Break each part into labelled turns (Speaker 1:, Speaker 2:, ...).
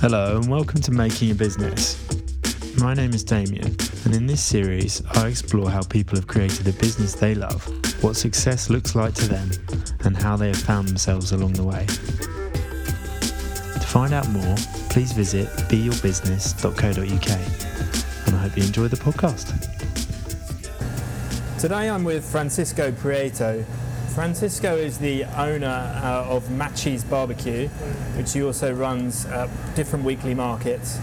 Speaker 1: Hello, and welcome to Making a Business. My name is Damien, and in this series, I explore how people have created a business they love, what success looks like to them, and how they have found themselves along the way. To find out more, please visit beyourbusiness.co.uk, and I hope you enjoy the podcast. Today I'm with Francisco Prieto. Francisco is the owner uh, of Machi's Barbecue, which he also runs uh, different weekly markets.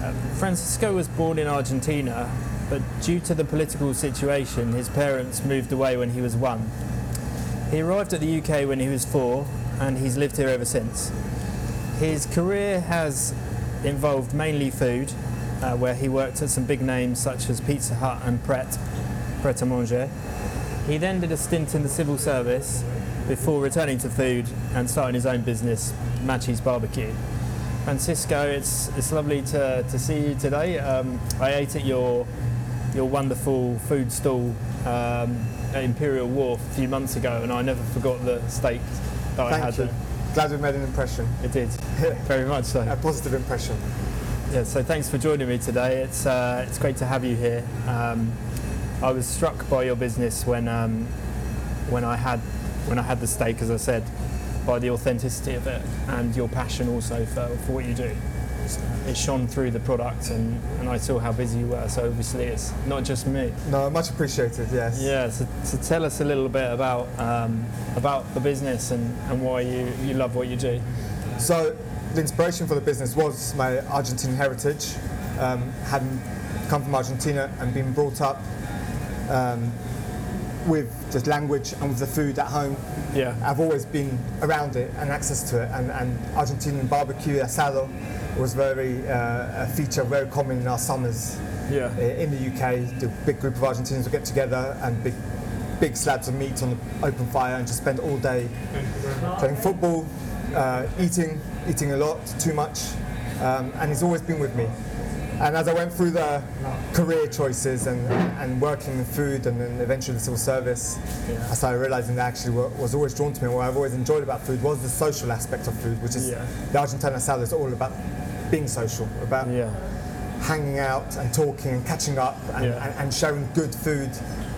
Speaker 1: Uh, Francisco was born in Argentina, but due to the political situation, his parents moved away when he was one. He arrived at the UK when he was four, and he's lived here ever since. His career has involved mainly food, uh, where he worked at some big names such as Pizza Hut and Pret, Pret a Manger. He then did a stint in the civil service before returning to food and starting his own business, Machi's Barbecue. Francisco, it's, it's lovely to, to see you today. Um, I ate at your, your wonderful food stall um, at Imperial Wharf a few months ago, and I never forgot the steak that
Speaker 2: Thank
Speaker 1: I had
Speaker 2: you.
Speaker 1: there.
Speaker 2: Glad we made an impression.
Speaker 1: It did, very much so.
Speaker 2: A positive impression.
Speaker 1: Yeah, so thanks for joining me today. It's uh, it's great to have you here. Um, I was struck by your business when um, when I had when I had the steak, as I said, by the authenticity of it and your passion also for, for what you do. It shone through the product, and, and I saw how busy you were. So obviously, it's not just me.
Speaker 2: No, much appreciated, yes.
Speaker 1: Yeah. So, so tell us a little bit about um, about the business and, and why you, you love what you do.
Speaker 2: So, the inspiration for the business was my Argentine heritage. Um, having come from Argentina and been brought up um, with just language and with the food at home,
Speaker 1: Yeah.
Speaker 2: I've always been around it and access to it. And, and Argentinian barbecue, asado, was very uh, a feature very common in our summers.
Speaker 1: Yeah.
Speaker 2: Uh, in the UK, the big group of Argentinians would get together and big, big slabs of meat on the open fire and just spend all day playing football, uh, eating, eating a lot, too much, um, and he's always been with me. And as I went through the career choices and, and working in food and then eventually the civil service,
Speaker 1: Yeah.
Speaker 2: I started realizing that actually what was always drawn to me and what I've always enjoyed about food was the social aspect of food, which is
Speaker 1: Yeah.
Speaker 2: the Argentine asado is all about being social, about
Speaker 1: Yeah.
Speaker 2: hanging out and talking and catching up and, and, and sharing good food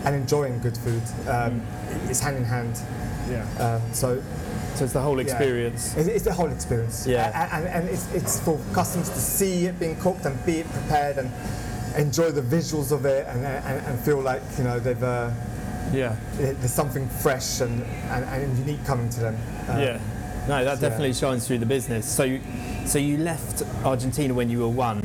Speaker 2: and enjoying good food. Um, It's hand in hand.
Speaker 1: Yeah.
Speaker 2: Um, so
Speaker 1: So it's the whole
Speaker 2: yeah.
Speaker 1: experience.
Speaker 2: It's, it's the whole experience.
Speaker 1: Yeah.
Speaker 2: A- And, and it's, it's for customers to see it being cooked and be it prepared and enjoy the visuals of it and, and, and feel like you know they've uh,
Speaker 1: Yeah.
Speaker 2: there's something fresh and, and, and unique coming to them. Um,
Speaker 1: yeah. No, that definitely shines through the business. So, you, so you left Argentina when you were one.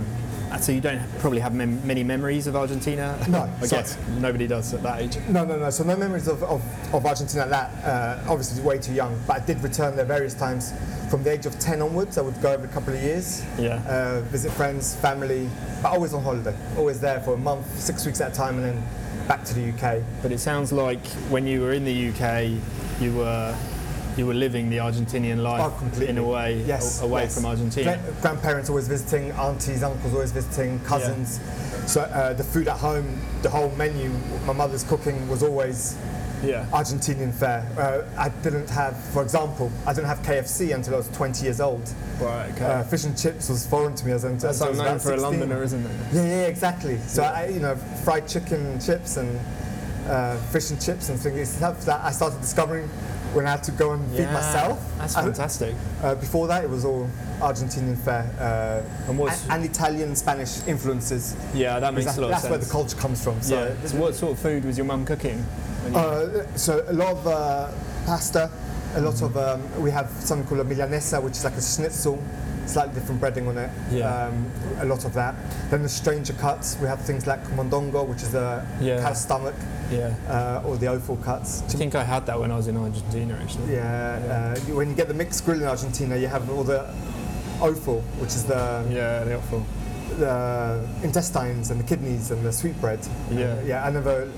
Speaker 1: Uh, So you don't probably have mem- many memories of Argentina.
Speaker 2: No,
Speaker 1: I
Speaker 2: so-
Speaker 1: guess nobody does at that age.
Speaker 2: No, no, no. So no memories of, of, of Argentina like that. Uh, obviously, way too young. But I did return there various times. From the age of 10 onwards, I would go every couple of years,
Speaker 1: Yeah.
Speaker 2: uh, visit friends, family, but always on holiday. Always there for a month, six weeks at a time, and then back to the UK.
Speaker 1: But it sounds like when you were in the UK, you were you were living the Argentinian life
Speaker 2: Oh,
Speaker 1: in a way
Speaker 2: Yes,
Speaker 1: a- away
Speaker 2: yes.
Speaker 1: from Argentina.
Speaker 2: Gra- Grandparents always visiting, aunties, uncles always visiting, cousins. So uh, the food at home, the whole menu, my mother's cooking was always
Speaker 1: Yeah.
Speaker 2: Argentinian fare. Uh, I didn't have, for example, I didn't have KFC until I was 20 years old.
Speaker 1: Right. Okay.
Speaker 2: Uh, fish and chips was foreign to me as until
Speaker 1: That's
Speaker 2: I was
Speaker 1: unknown
Speaker 2: about
Speaker 1: for a
Speaker 2: 16.
Speaker 1: Londoner, isn't it?
Speaker 2: Yeah, yeah, exactly. So I, you know, fried chicken, chips, and uh, fish and chips and things. That I started discovering when I had to go and feed
Speaker 1: Yeah,
Speaker 2: myself.
Speaker 1: That's
Speaker 2: I-
Speaker 1: fantastic.
Speaker 2: uh, before that, it was all Argentinian fare uh,
Speaker 1: And what's
Speaker 2: and, and Italian, Spanish influences.
Speaker 1: yeah, that makes
Speaker 2: That's,
Speaker 1: a lot
Speaker 2: that's
Speaker 1: of
Speaker 2: where the culture comes from. So,
Speaker 1: yeah. So what sort of food was your mum cooking? when you-
Speaker 2: uh, so a lot of uh, pasta, a lot of um, we have something called a milanesa, which is like a schnitzel, slightly different breading on it.
Speaker 1: Yeah.
Speaker 2: Um, a lot of that. Then the stranger cuts, we have things like mondongo, which is the
Speaker 1: Yeah.
Speaker 2: cow's stomach,
Speaker 1: yeah.
Speaker 2: uh, or the offal cuts.
Speaker 1: I think I had that when I was in Argentina, actually.
Speaker 2: Yeah, uh, when you get the mixed grill in Argentina, you have all the offal, which is the,
Speaker 1: Yeah, the awful.
Speaker 2: the intestines and the kidneys and the sweetbread.
Speaker 1: Yeah.
Speaker 2: Uh, yeah, I never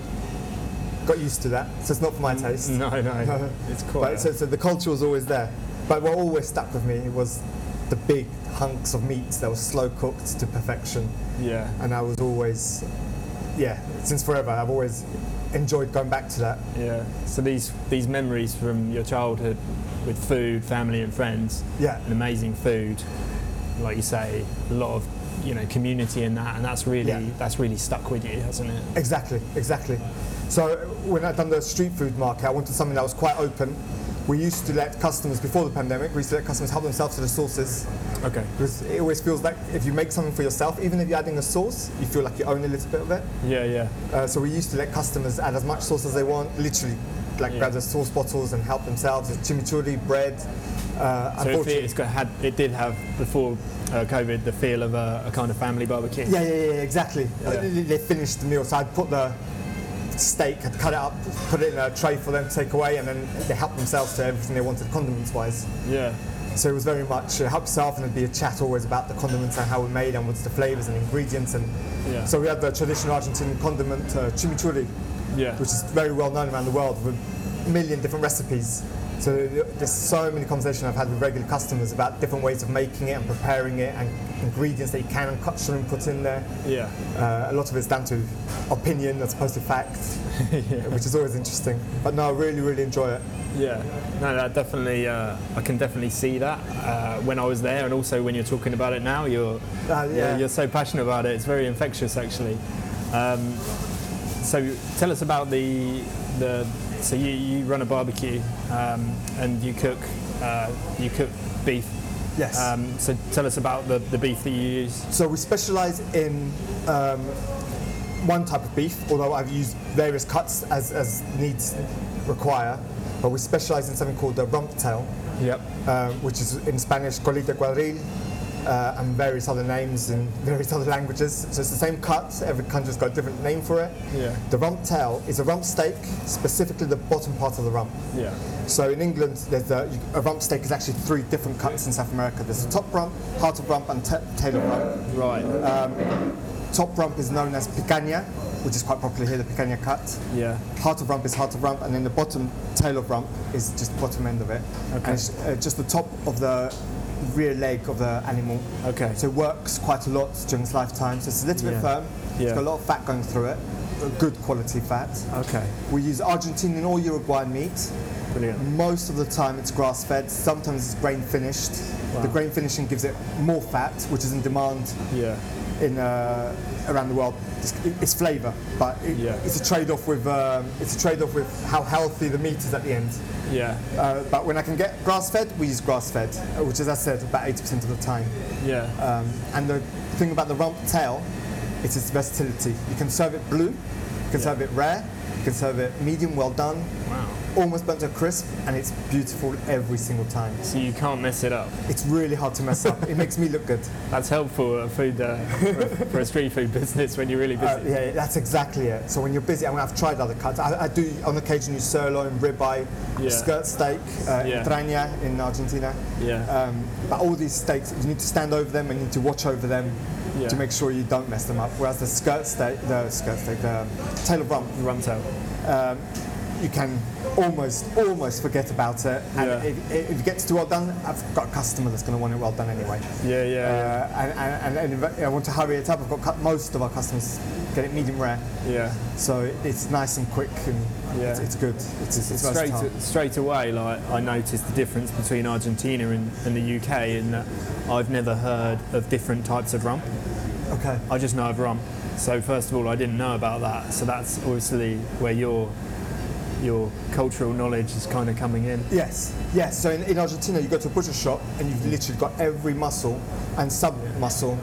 Speaker 2: got used to that, so it's not for my taste.
Speaker 1: No, no, it's quite.
Speaker 2: But so, so the culture was always there. But what always stuck with me was the big hunks of meat that were slow cooked to perfection,
Speaker 1: yeah,
Speaker 2: and I was always yeah, since forever. I've always enjoyed going back to that.
Speaker 1: Yeah. So these these memories from your childhood with food, family, and friends,
Speaker 2: Yeah,
Speaker 1: and amazing food, like you say, a lot of you know community in that, and that's really
Speaker 2: Yeah.
Speaker 1: that's really stuck with you, hasn't it?
Speaker 2: exactly, exactly. So when I'd done the street food market, I wanted something that was quite open. We used to let customers, before the pandemic, we used to let customers help themselves to the sauces.
Speaker 1: Okay.
Speaker 2: Because it always feels like if you make something for yourself, even if you're adding a sauce, you feel like you own a little bit of it.
Speaker 1: Yeah, yeah,
Speaker 2: Uh, so we used to let customers add as much sauce as they want, literally, like
Speaker 1: Yeah.
Speaker 2: grab the sauce bottles and help themselves. There's chimichurri, bread. Uh,
Speaker 1: So it, it's got, had it did have before uh, COVID the feel of a, a kind of family barbecue.
Speaker 2: Yeah, yeah, yeah, exactly.
Speaker 1: Yeah.
Speaker 2: They they finished the meal, so I'd put the steak, I'd cut it up, put it in a tray for them to take away, and then they helped themselves to everything they wanted condiments-wise.
Speaker 1: Yeah.
Speaker 2: So it was very much uh, help yourself, and there'd be a chat always about the condiments and how we're made and what's the flavors and ingredients. And
Speaker 1: Yeah.
Speaker 2: so we had the traditional Argentine condiment uh, chimichurri,
Speaker 1: Yeah.
Speaker 2: which is very well known around the world with a million different recipes. So there's so many conversations I've had with regular customers about different ways of making it and preparing it and ingredients that you can and cut and put in there.
Speaker 1: Yeah.
Speaker 2: Uh, a lot of it's down to opinion as opposed to fact, which is always interesting. But no, I really, really enjoy it.
Speaker 1: Yeah, no, that definitely. Uh, I can definitely see that uh, when I was there, and also when you're talking about it now. You're,
Speaker 2: Uh,
Speaker 1: you're you're so passionate about it. It's very infectious, actually. Um, so tell us about the the. So you, you run a barbecue um, and you cook uh, you cook beef.
Speaker 2: Yes.
Speaker 1: Um, so tell us about the, the beef that you use.
Speaker 2: so we specialize in um, one type of beef, although I've used various cuts as, as needs require. But we specialize in something called the rump tail,
Speaker 1: Yep.
Speaker 2: um, which is in Spanish colita cuadril, uh, and various other names in various other languages. So it's the same cut, every country's got a different name for it.
Speaker 1: Yeah.
Speaker 2: The rump tail is a rump steak, specifically the bottom part of the rump.
Speaker 1: Yeah.
Speaker 2: So in England, there's a, a rump steak is actually three different cuts in South America. There's the top rump, heart of rump, and ta tail of rump.
Speaker 1: Right.
Speaker 2: Top rump is known as picanha, which is quite popular here, the picanha cut.
Speaker 1: yeah.
Speaker 2: Heart of rump is heart of rump, and then the bottom tail of rump is just the bottom end of it.
Speaker 1: Okay.
Speaker 2: And uh, just the top of the rear leg of the animal.
Speaker 1: Okay.
Speaker 2: So it works quite a lot during its lifetime. So it's a little
Speaker 1: Yeah.
Speaker 2: bit firm. It's
Speaker 1: Yeah.
Speaker 2: got a lot of fat going through it, good quality fat.
Speaker 1: Okay.
Speaker 2: We use Argentinian or Uruguayan meat.
Speaker 1: Brilliant.
Speaker 2: Most of the time it's grass fed, sometimes it's grain finished.
Speaker 1: Wow.
Speaker 2: The grain finishing gives it more fat, which is in demand
Speaker 1: Yeah.
Speaker 2: In uh, around the world. It's, it's flavour, but it,
Speaker 1: Yeah.
Speaker 2: it's a trade-off with um, it's a trade-off with how healthy the meat is at the end.
Speaker 1: Yeah.
Speaker 2: Uh, but when I can get grass-fed, we use grass-fed, which is, as I said, about 80% of the time.
Speaker 1: Yeah.
Speaker 2: Um, and the thing about the rump tail, it's its versatility. You can serve it blue, you can
Speaker 1: Yeah.
Speaker 2: serve it rare, you can serve it medium, well done,
Speaker 1: wow.
Speaker 2: almost burnt to a crisp, and it's beautiful every single time.
Speaker 1: So you can't mess it up.
Speaker 2: It's really hard to mess up. It makes me look good.
Speaker 1: That's helpful at food uh, for, for a street food business when you're really busy.
Speaker 2: Uh, yeah, that's exactly it. So when you're busy, I mean, I've tried other cuts. I, I do on occasion use sirloin, ribeye,
Speaker 1: Yeah.
Speaker 2: skirt steak, uh,
Speaker 1: Yeah.
Speaker 2: entraña in Argentina.
Speaker 1: yeah.
Speaker 2: Um, but all these steaks, you need to stand over them and you need to watch over them
Speaker 1: Yeah.
Speaker 2: to make sure you don't mess them up. Whereas the skirt steak, the skirt steak, the tail of rump,
Speaker 1: Rum tail.
Speaker 2: You can almost almost forget about it. And
Speaker 1: Yeah.
Speaker 2: if, if it gets too well done, I've got a customer that's going to want it well done anyway.
Speaker 1: Yeah, yeah.
Speaker 2: Uh, and, and, and, and I want to hurry it up. I've got cut, most of our customers get it medium rare,
Speaker 1: yeah.
Speaker 2: so it's nice and quick and
Speaker 1: Yeah.
Speaker 2: it's, it's good. It's, it's, it's
Speaker 1: straight straight away, like I noticed the difference between Argentina and, and the UK in that I've never heard of different types of rump.
Speaker 2: Okay.
Speaker 1: I just know of rump. So first of all, I didn't know about that. So that's obviously where your your cultural knowledge is kind of coming in.
Speaker 2: Yes, yes. So in, in Argentina, you go to a butcher shop and you've literally got every muscle and sub muscle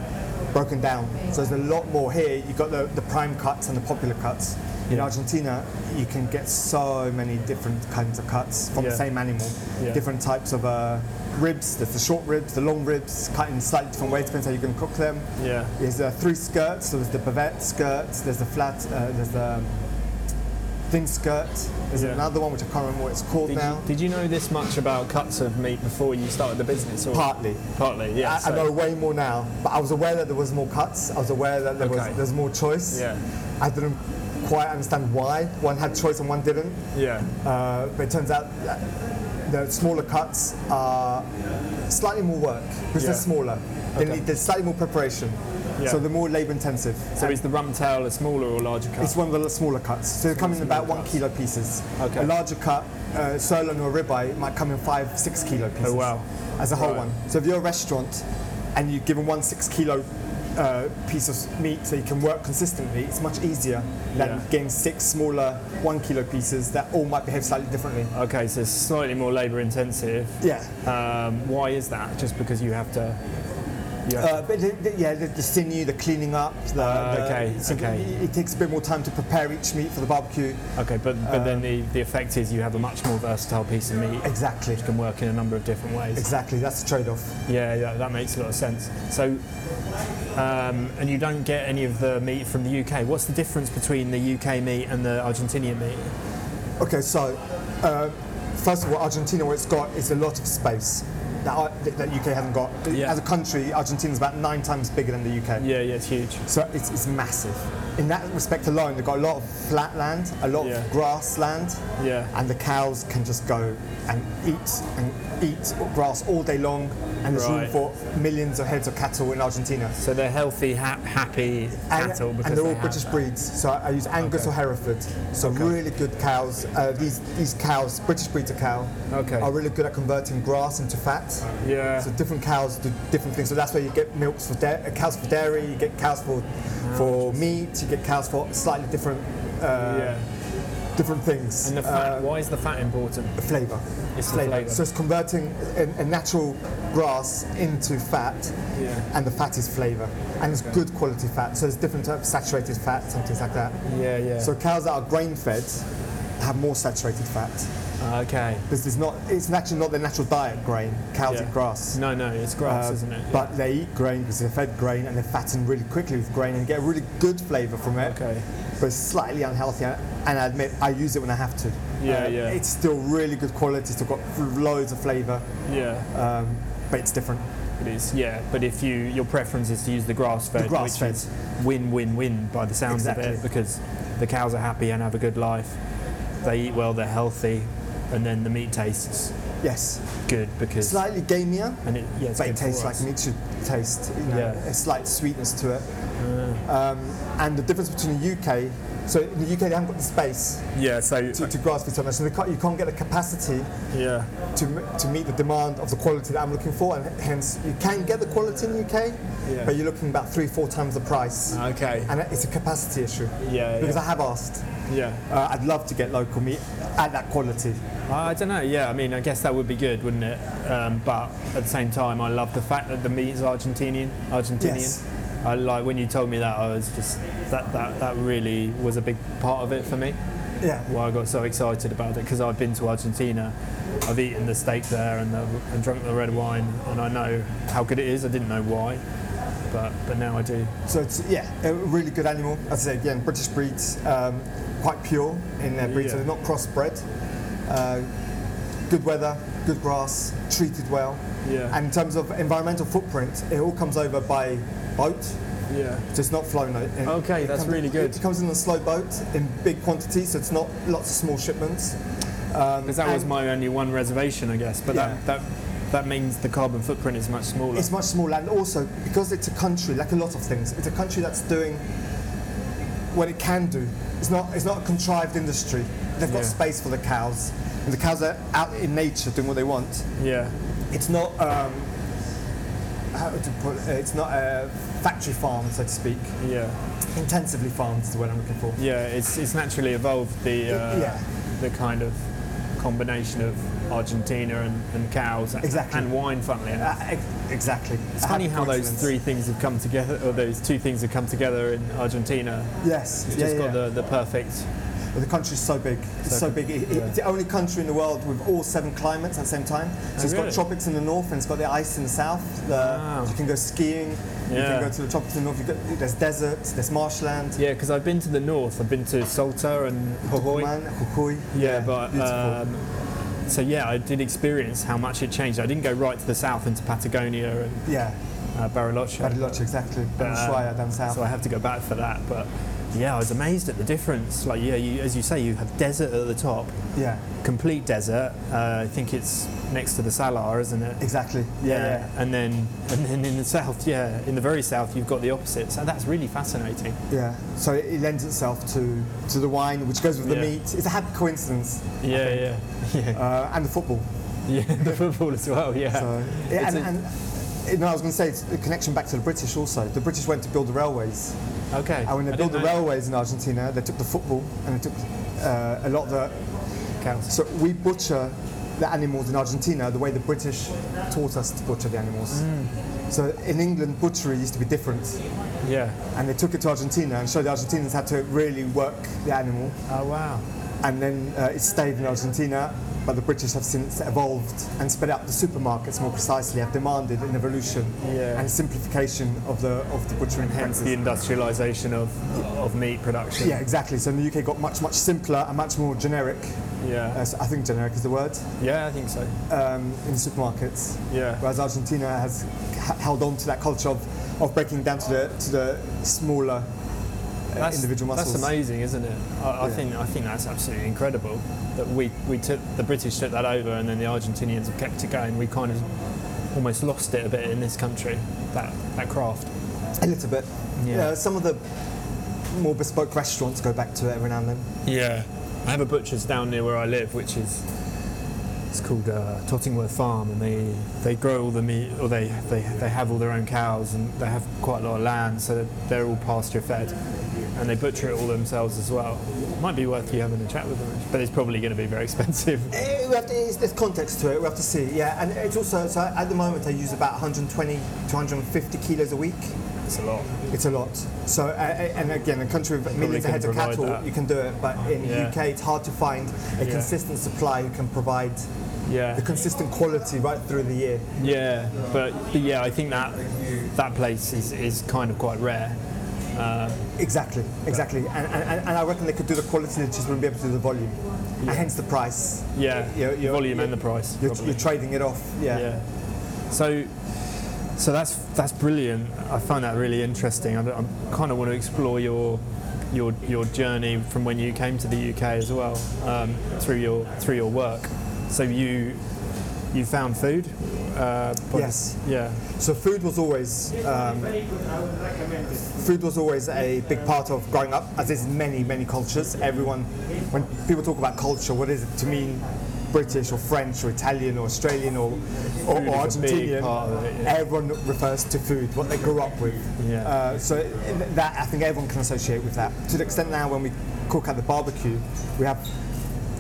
Speaker 2: broken down. So there's a lot more here. You've got the, the prime cuts and the popular cuts. In
Speaker 1: Yeah.
Speaker 2: Argentina, you can get so many different kinds of cuts from
Speaker 1: Yeah.
Speaker 2: the same animal.
Speaker 1: Yeah.
Speaker 2: Different types of uh, ribs. There's the short ribs, the long ribs, cut in slightly different ways, depends how you're going to cook them.
Speaker 1: Yeah.
Speaker 2: There's uh, three skirts. So there's the bavette skirt, there's the flat, uh, there's the thin skirt. There's
Speaker 1: Yeah.
Speaker 2: another one which I can't remember what it's called
Speaker 1: Did
Speaker 2: now.
Speaker 1: you, did you know this much about cuts of meat before you started the business? Or?
Speaker 2: Partly.
Speaker 1: Partly, yeah.
Speaker 2: I, I know way more now, but I was aware that there was more cuts. I was aware that there
Speaker 1: Okay.
Speaker 2: was there's more choice.
Speaker 1: Yeah.
Speaker 2: I didn't quite understand why one had choice and one didn't.
Speaker 1: Yeah.
Speaker 2: Uh, but it turns out The smaller cuts are slightly more work because
Speaker 1: Yeah.
Speaker 2: they're smaller. They
Speaker 1: Okay.
Speaker 2: need, there's slightly more preparation,
Speaker 1: Yeah.
Speaker 2: so they're more labour intensive.
Speaker 1: So
Speaker 2: And
Speaker 1: is the rump tail a smaller or larger cut?
Speaker 2: it's one of the smaller cuts. So they come in about one kilo pieces.
Speaker 1: Okay.
Speaker 2: A larger cut, uh, sirloin or ribeye, might come in five, six kilo pieces.
Speaker 1: Oh, wow.
Speaker 2: As a whole
Speaker 1: Right.
Speaker 2: one. So if you're a restaurant and you give them one six kilo uh, piece of meat so you can work consistently, it's much easier than
Speaker 1: Yeah.
Speaker 2: getting six smaller one kilo pieces that all might behave slightly differently.
Speaker 1: Okay, so it's slightly more labour intensive.
Speaker 2: Yeah.
Speaker 1: Um, why is that? Just because you have to. Have
Speaker 2: Uh, but the, the, yeah, the, the sinew, the cleaning up, the, the-
Speaker 1: okay,
Speaker 2: so
Speaker 1: okay.
Speaker 2: It, takes a bit more time to prepare each meat for the barbecue.
Speaker 1: okay, but but
Speaker 2: uh,
Speaker 1: then the, the effect is you have a much more versatile piece of meat.
Speaker 2: Exactly.
Speaker 1: Which can work in a number of different ways.
Speaker 2: Exactly. That's the trade-off.
Speaker 1: Yeah, yeah, that makes a lot of sense. So, um, and you don't get any of the meat from the UK. What's the difference between the UK meat and the Argentinian meat?
Speaker 2: Okay, so uh, first of all, Argentina, what it's got is a lot of space that, Ar- that that UK hasn't got.
Speaker 1: Yeah.
Speaker 2: As a country, Argentina's about nine times bigger than the UK.
Speaker 1: Yeah, yeah, it's huge.
Speaker 2: So it's, it's massive. In that respect alone, they've got a lot of flat land, a lot
Speaker 1: Yeah.
Speaker 2: of grassland,
Speaker 1: Yeah.
Speaker 2: and the cows can just go and eat and eat grass all day long. And there's
Speaker 1: Right.
Speaker 2: room for millions of heads of cattle in Argentina.
Speaker 1: So they're healthy, ha- happy
Speaker 2: And,
Speaker 1: cattle because
Speaker 2: and they're all
Speaker 1: they have
Speaker 2: British
Speaker 1: that.
Speaker 2: breeds. So I use Angus
Speaker 1: Okay.
Speaker 2: or Hereford. So
Speaker 1: Okay.
Speaker 2: really good cows. Uh, these these cows, British breeds of cow,
Speaker 1: Okay.
Speaker 2: are really good at converting grass into fat.
Speaker 1: Yeah.
Speaker 2: So different cows do different things. So that's where you get milks for da- cows for dairy, you get cows for for meat, you get cows for slightly different uh,
Speaker 1: yeah.
Speaker 2: different things.
Speaker 1: And the fat.
Speaker 2: Uh,
Speaker 1: why is the fat important?
Speaker 2: flavour.
Speaker 1: It's the flavour.
Speaker 2: So it's converting a, a natural grass into fat,
Speaker 1: Yeah.
Speaker 2: and the fat is flavour, and it's good quality fat. So there's different types of saturated fats and things like that.
Speaker 1: Yeah, yeah.
Speaker 2: So cows that are grain fed have more saturated fat
Speaker 1: okay.
Speaker 2: because there's not. It's actually not their natural diet. Grain. Cows
Speaker 1: Yeah.
Speaker 2: eat grass.
Speaker 1: No, no, it's grass,
Speaker 2: Uh,
Speaker 1: isn't it?
Speaker 2: But they eat grain because they're fed grain and they fatten really quickly with grain and get a really good flavour from it.
Speaker 1: Okay.
Speaker 2: But it's slightly unhealthy, and I admit I use it when I have to.
Speaker 1: Yeah,
Speaker 2: Uh,
Speaker 1: yeah.
Speaker 2: It's still really good quality. Still got loads of flavour,
Speaker 1: Yeah.
Speaker 2: um, but it's different.
Speaker 1: It is, yeah. But if you your preference is to use the grass fed,
Speaker 2: The grass
Speaker 1: which
Speaker 2: fed.
Speaker 1: is win win win by the sounds of it, because the cows are happy and have a good life. They eat well, they're healthy, and then the meat tastes
Speaker 2: Yes,
Speaker 1: good because
Speaker 2: slightly gamier,
Speaker 1: and it yeah, it's
Speaker 2: but it tastes like meat should taste. You know,
Speaker 1: Yeah.
Speaker 2: a slight sweetness to it.
Speaker 1: Uh,
Speaker 2: Um, and the difference between the UK, so in the UK they haven't got the space
Speaker 1: yeah. So
Speaker 2: to, to grass feed so much, so they can't, you can't get the capacity
Speaker 1: yeah,
Speaker 2: to, to meet the demand of the quality that I'm looking for, and hence you can get the quality in the UK,
Speaker 1: Yeah.
Speaker 2: but you're looking about three, four times the price,
Speaker 1: okay,
Speaker 2: and it's a capacity issue.
Speaker 1: yeah,
Speaker 2: Because I have asked,
Speaker 1: yeah.
Speaker 2: uh, I'd love to get local meat at that quality.
Speaker 1: I don't know. Yeah, I mean, I guess that would be good, wouldn't it? Um, but at the same time, I love the fact that the meat is Argentinian. Argentinian.
Speaker 2: Yes.
Speaker 1: I like when you told me that. I was just that that that really was a big part of it for me.
Speaker 2: Yeah.
Speaker 1: Why I got so excited about it because I've been to Argentina, I've eaten the steak there and, the, and drunk the red wine, and I know how good it is. I didn't know why, but but now I do.
Speaker 2: So it's yeah, a really good animal. As I say again, British breeds, um, quite pure in their breed, so
Speaker 1: Yeah.
Speaker 2: they're not crossbred. Uh, good weather, good grass, treated well.
Speaker 1: Yeah.
Speaker 2: And in terms of environmental footprint, it all comes over by boat,
Speaker 1: Yeah.
Speaker 2: so it's not flown. in-
Speaker 1: Okay, that's
Speaker 2: comes-
Speaker 1: really good.
Speaker 2: It comes in a slow boat in big quantities, so it's not lots of small shipments. Um,
Speaker 1: that was my only one reservation, I guess. But
Speaker 2: Yeah.
Speaker 1: that that that means the carbon footprint is much smaller.
Speaker 2: It's much smaller, and also because it's a country, like a lot of things, it's a country that's doing what it can do. It's not. It's not a contrived industry. They've got
Speaker 1: Yeah.
Speaker 2: space for the cows, and the cows are out in nature doing what they want.
Speaker 1: yeah.
Speaker 2: It's not. Um, how to put it? It's not a factory farm, so to speak.
Speaker 1: Yeah.
Speaker 2: Intensively farmed is the word I'm looking for.
Speaker 1: Yeah, it's, it's naturally evolved the uh,
Speaker 2: Yeah.
Speaker 1: the kind of combination of Argentina and, and cows
Speaker 2: Exactly.
Speaker 1: and wine, funnily enough.
Speaker 2: Uh, exactly.
Speaker 1: it's funny how those three things have come together, or those two things have come together in Argentina.
Speaker 2: Yes.
Speaker 1: It's
Speaker 2: yeah,
Speaker 1: just
Speaker 2: yeah.
Speaker 1: got the, the perfect.
Speaker 2: The is so big. It's
Speaker 1: So
Speaker 2: so,
Speaker 1: big.
Speaker 2: It-
Speaker 1: yeah.
Speaker 2: It's the only country in the world with all seven climates at the same time. So
Speaker 1: Oh,
Speaker 2: it's
Speaker 1: really?
Speaker 2: got tropics in the north and it's got the ice in the south. The,
Speaker 1: Wow.
Speaker 2: You can go skiing. You can go to the tropics in the north. Got, there's deserts. There's marshland.
Speaker 1: Yeah, because I've been to the north. I've been to Salta and Jujuy.
Speaker 2: Jujuy.
Speaker 1: Yeah, but um, so yeah, I did experience how much it changed. I didn't go right to the south into Patagonia and
Speaker 2: yeah,
Speaker 1: uh, Bariloche.
Speaker 2: Bariloche exactly.
Speaker 1: But,
Speaker 2: Ushuaia down south.
Speaker 1: So I have to go back for that. But yeah, I was amazed at the difference. Like, yeah, you, as you say, you have desert at the top,
Speaker 2: Yeah,
Speaker 1: complete desert. Uh, I think it's next to the Salar, isn't it?
Speaker 2: exactly. Yeah, yeah.
Speaker 1: and then and then in the south, yeah, in the very south, you've got the opposite. So that's really fascinating.
Speaker 2: Yeah, so it, it lends itself to, to the wine, which goes with the
Speaker 1: Yeah.
Speaker 2: meat. It's a happy coincidence.
Speaker 1: Yeah, yeah, yeah,
Speaker 2: Uh, and the football.
Speaker 1: yeah. The football as well. Yeah,
Speaker 2: So, yeah, and,
Speaker 1: a-
Speaker 2: and I was going to say it's a connection back to the British also. The British went to build the railways,
Speaker 1: okay.
Speaker 2: and when they
Speaker 1: I
Speaker 2: built the railways in Argentina, they took the football and they took uh, a lot of the.
Speaker 1: Cows.
Speaker 2: So we butcher the animals in Argentina the way the British taught us to butcher the animals.
Speaker 1: Mm.
Speaker 2: So in England, butchery used to be different,
Speaker 1: Yeah.
Speaker 2: and they took it to Argentina and showed the Argentinians how to really work the animal.
Speaker 1: Oh wow.
Speaker 2: And then uh, it stayed in Argentina. But the British have since evolved and sped up the supermarkets more precisely, have demanded an evolution
Speaker 1: Yeah.
Speaker 2: and simplification of the of the butchering
Speaker 1: Hence the industrialisation of of meat production.
Speaker 2: Yeah, exactly. So in the UK, got much much simpler and much more generic.
Speaker 1: Yeah.
Speaker 2: Uh, so I think generic is the word
Speaker 1: Yeah, I think so.
Speaker 2: um, in supermarkets.
Speaker 1: Yeah.
Speaker 2: Whereas Argentina has h- held on to that culture of, of breaking down to the to the smaller uh, individual muscles.
Speaker 1: That's amazing, isn't it? I, I
Speaker 2: Yeah.
Speaker 1: think I think that's absolutely incredible that we, we took the British took that over and then the Argentinians have kept it going. We kind of almost lost it a bit in this country that that craft.
Speaker 2: A little bit.
Speaker 1: Yeah.
Speaker 2: Uh, some of the more bespoke restaurants go back to it every now and then.
Speaker 1: Yeah, I have a butcher's down near where I live, which is it's called uh, Tottingworth Farm, and they they grow all the meat, or they, they they have all their own cows, and they have quite a lot of land, so they're all pasture fed, and they butcher it all themselves as well. Might be worth you having a chat with them, but it's probably going to be very expensive.
Speaker 2: Eh, we have to, it's, there's context to it. We have to see. Yeah, and it's also so at the moment they use about 120 to 150 kilos a week.
Speaker 1: It's a lot.
Speaker 2: It's a lot. So uh, and again, a country with millions of heads of cattle,
Speaker 1: that.
Speaker 2: you can do it. But in
Speaker 1: Yeah.
Speaker 2: the UK, it's hard to find a
Speaker 1: Yeah.
Speaker 2: consistent supply who can provide
Speaker 1: Yeah.
Speaker 2: the consistent quality right through the year.
Speaker 1: Yeah, but, but yeah, I think that that place is, is kind of quite rare. Uh,
Speaker 2: Exactly, exactly. And, and, and I reckon they could do the quality, they just wouldn't be able to do the volume. And hence the price.
Speaker 1: yeah,
Speaker 2: You're- you're-
Speaker 1: volume
Speaker 2: you're-
Speaker 1: and the price.
Speaker 2: You're, you're trading it off. Yeah.
Speaker 1: Yeah. So, so that's that's brilliant. I find that really interesting. I, I kind of want to explore your your your journey from when you came to the UK as well um, through your through your work. So you you found food. Uh,
Speaker 2: Yes.
Speaker 1: Yeah.
Speaker 2: So food was always um, food was always a big part of growing up, as is many many cultures. Everyone, when people talk about culture, what is it to mean? British or French or Italian or Australian or, or, or
Speaker 1: is a big
Speaker 2: Argentinian, everyone refers to food, what they grew up with.
Speaker 1: Yeah.
Speaker 2: Uh, so that I think everyone can associate with that. To the extent now, when we cook at the barbecue, we have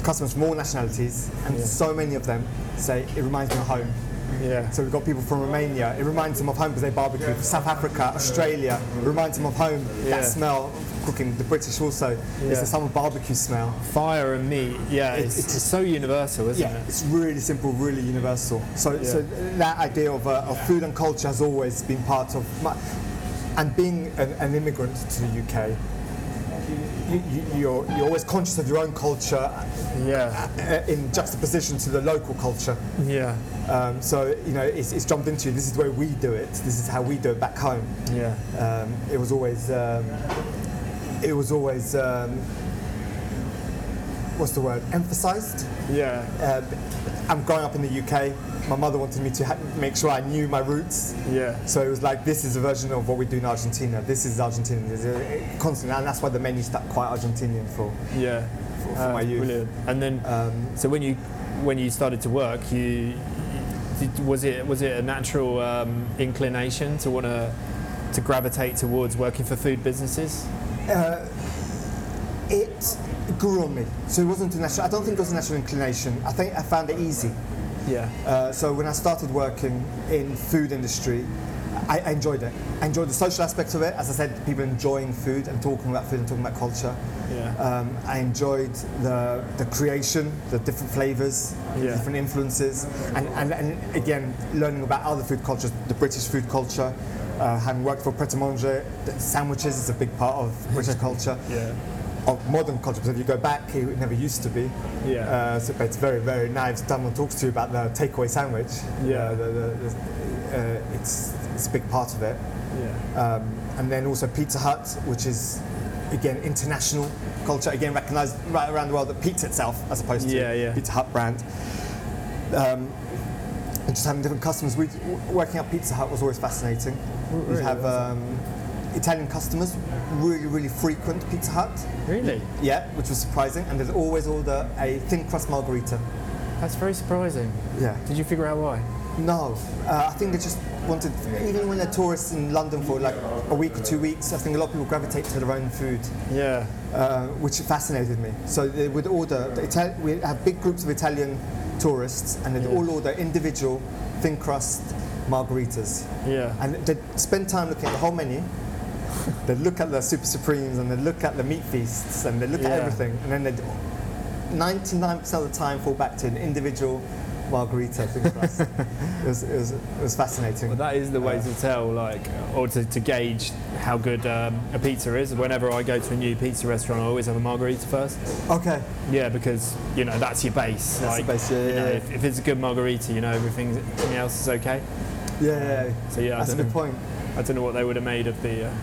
Speaker 2: customers from all nationalities, and
Speaker 1: Yeah.
Speaker 2: so many of them say it reminds me of home.
Speaker 1: Yeah.
Speaker 2: So we've got people from Romania. It reminds them of home because they barbecue. South Africa, Australia. It reminds them of home.
Speaker 1: Yeah.
Speaker 2: That smell cooking. The British also. It's
Speaker 1: Yeah.
Speaker 2: the summer barbecue smell.
Speaker 1: Fire and meat. Yeah. It's,
Speaker 2: it's-
Speaker 1: it's so universal, isn't
Speaker 2: Yeah,
Speaker 1: it?
Speaker 2: it's really simple, really universal. So,
Speaker 1: Yeah.
Speaker 2: so that idea of, uh, of food and culture has always been part of my. And being an, an immigrant to the UK, you, you, you're, you're always conscious of your own culture
Speaker 1: Yeah.
Speaker 2: uh, in juxtaposition to the local culture.
Speaker 1: Yeah.
Speaker 2: Um, so you know, it's, it's jumped into this is the way we do it. This is how we do it back home.
Speaker 1: Yeah.
Speaker 2: Um, it was always, um, it was always, um, what's the word? Emphasized.
Speaker 1: Yeah.
Speaker 2: Uh, I'm growing up in the UK. My mother wanted me to ha- make sure I knew my roots.
Speaker 1: Yeah.
Speaker 2: So it was like, this is a version of what we do in Argentina. This is Argentinian. This is, uh, constant, and that's why the menu's that quite Argentinian for,
Speaker 1: Yeah.
Speaker 2: for, for
Speaker 1: Ah,
Speaker 2: my youth.
Speaker 1: Brilliant. And then,
Speaker 2: Um,
Speaker 1: so when you when you started to work, you did, was it was it a natural um, inclination to want to to gravitate towards working for food businesses?
Speaker 2: it grew on me. So it wasn't a natural. I don't think it was a natural inclination. I think I found it easy.
Speaker 1: Yeah.
Speaker 2: Uh, so when I started working in food industry, I, I enjoyed it. I enjoyed the social aspect of it. As I said, people enjoying food and talking about food and talking about culture.
Speaker 1: Yeah.
Speaker 2: Um, I enjoyed the, the creation, the different flavors, the different influences, and, and, and again, learning about other food cultures, the British food culture. Uh, having worked for Pret a Manger, sandwiches is a big part of British culture.
Speaker 1: Yeah.
Speaker 2: Of modern culture, because if you go back, it never used to be.
Speaker 1: Yeah.
Speaker 2: Uh, so, it's very, very nice. Someone talks to you about the takeaway sandwich.
Speaker 1: Yeah.
Speaker 2: Uh, the, the, the, uh, it's, it's a big part of it.
Speaker 1: yeah.
Speaker 2: Um, and then also Pizza Hut, which is again international culture, again recognised right around the world that pizza itself, as opposed to
Speaker 1: Yeah, yeah.
Speaker 2: Pizza Hut brand. Um, and just having different customers. We, working at Pizza Hut was always fascinating. We
Speaker 1: really
Speaker 2: have
Speaker 1: was it?
Speaker 2: um, Italian customers really, really frequent Pizza Hut.
Speaker 1: Really?
Speaker 2: Yeah, which was surprising. And they'd always order a thin crust margarita.
Speaker 1: That's very surprising.
Speaker 2: Yeah.
Speaker 1: Did you figure out why?
Speaker 2: No, uh, I think they just wanted, even when they're tourists in London for like a week or two weeks, I think a lot of people gravitate to their own food,
Speaker 1: Yeah.
Speaker 2: Uh, which fascinated me. So they would order, the Itali- we have big groups of Italian tourists, and they'd
Speaker 1: Yeah.
Speaker 2: all order individual thin crust margaritas.
Speaker 1: Yeah.
Speaker 2: And they'd spend time looking at the whole menu. they'd look at the Super Supremes and they'd look at the meat feasts and they'd look at everything. And then they'd 99% of the time fall back to an individual margarita thin crust. it, was, it, was, it was fascinating.
Speaker 1: Well, that is the way
Speaker 2: Uh,
Speaker 1: to tell, like, or to, to gauge how good um, a pizza is. Whenever I go to a new pizza restaurant, I always have a margarita first.
Speaker 2: Okay,
Speaker 1: Yeah, because you know that's your base.
Speaker 2: That's the base, yeah,
Speaker 1: you
Speaker 2: yeah,
Speaker 1: know,
Speaker 2: yeah.
Speaker 1: If, if it's a good margarita, you know everything, everything else is okay.
Speaker 2: yeah, yeah, yeah.
Speaker 1: So yeah, I
Speaker 2: that's a good
Speaker 1: know,
Speaker 2: point.
Speaker 1: I don't know what they would have made of the, uh,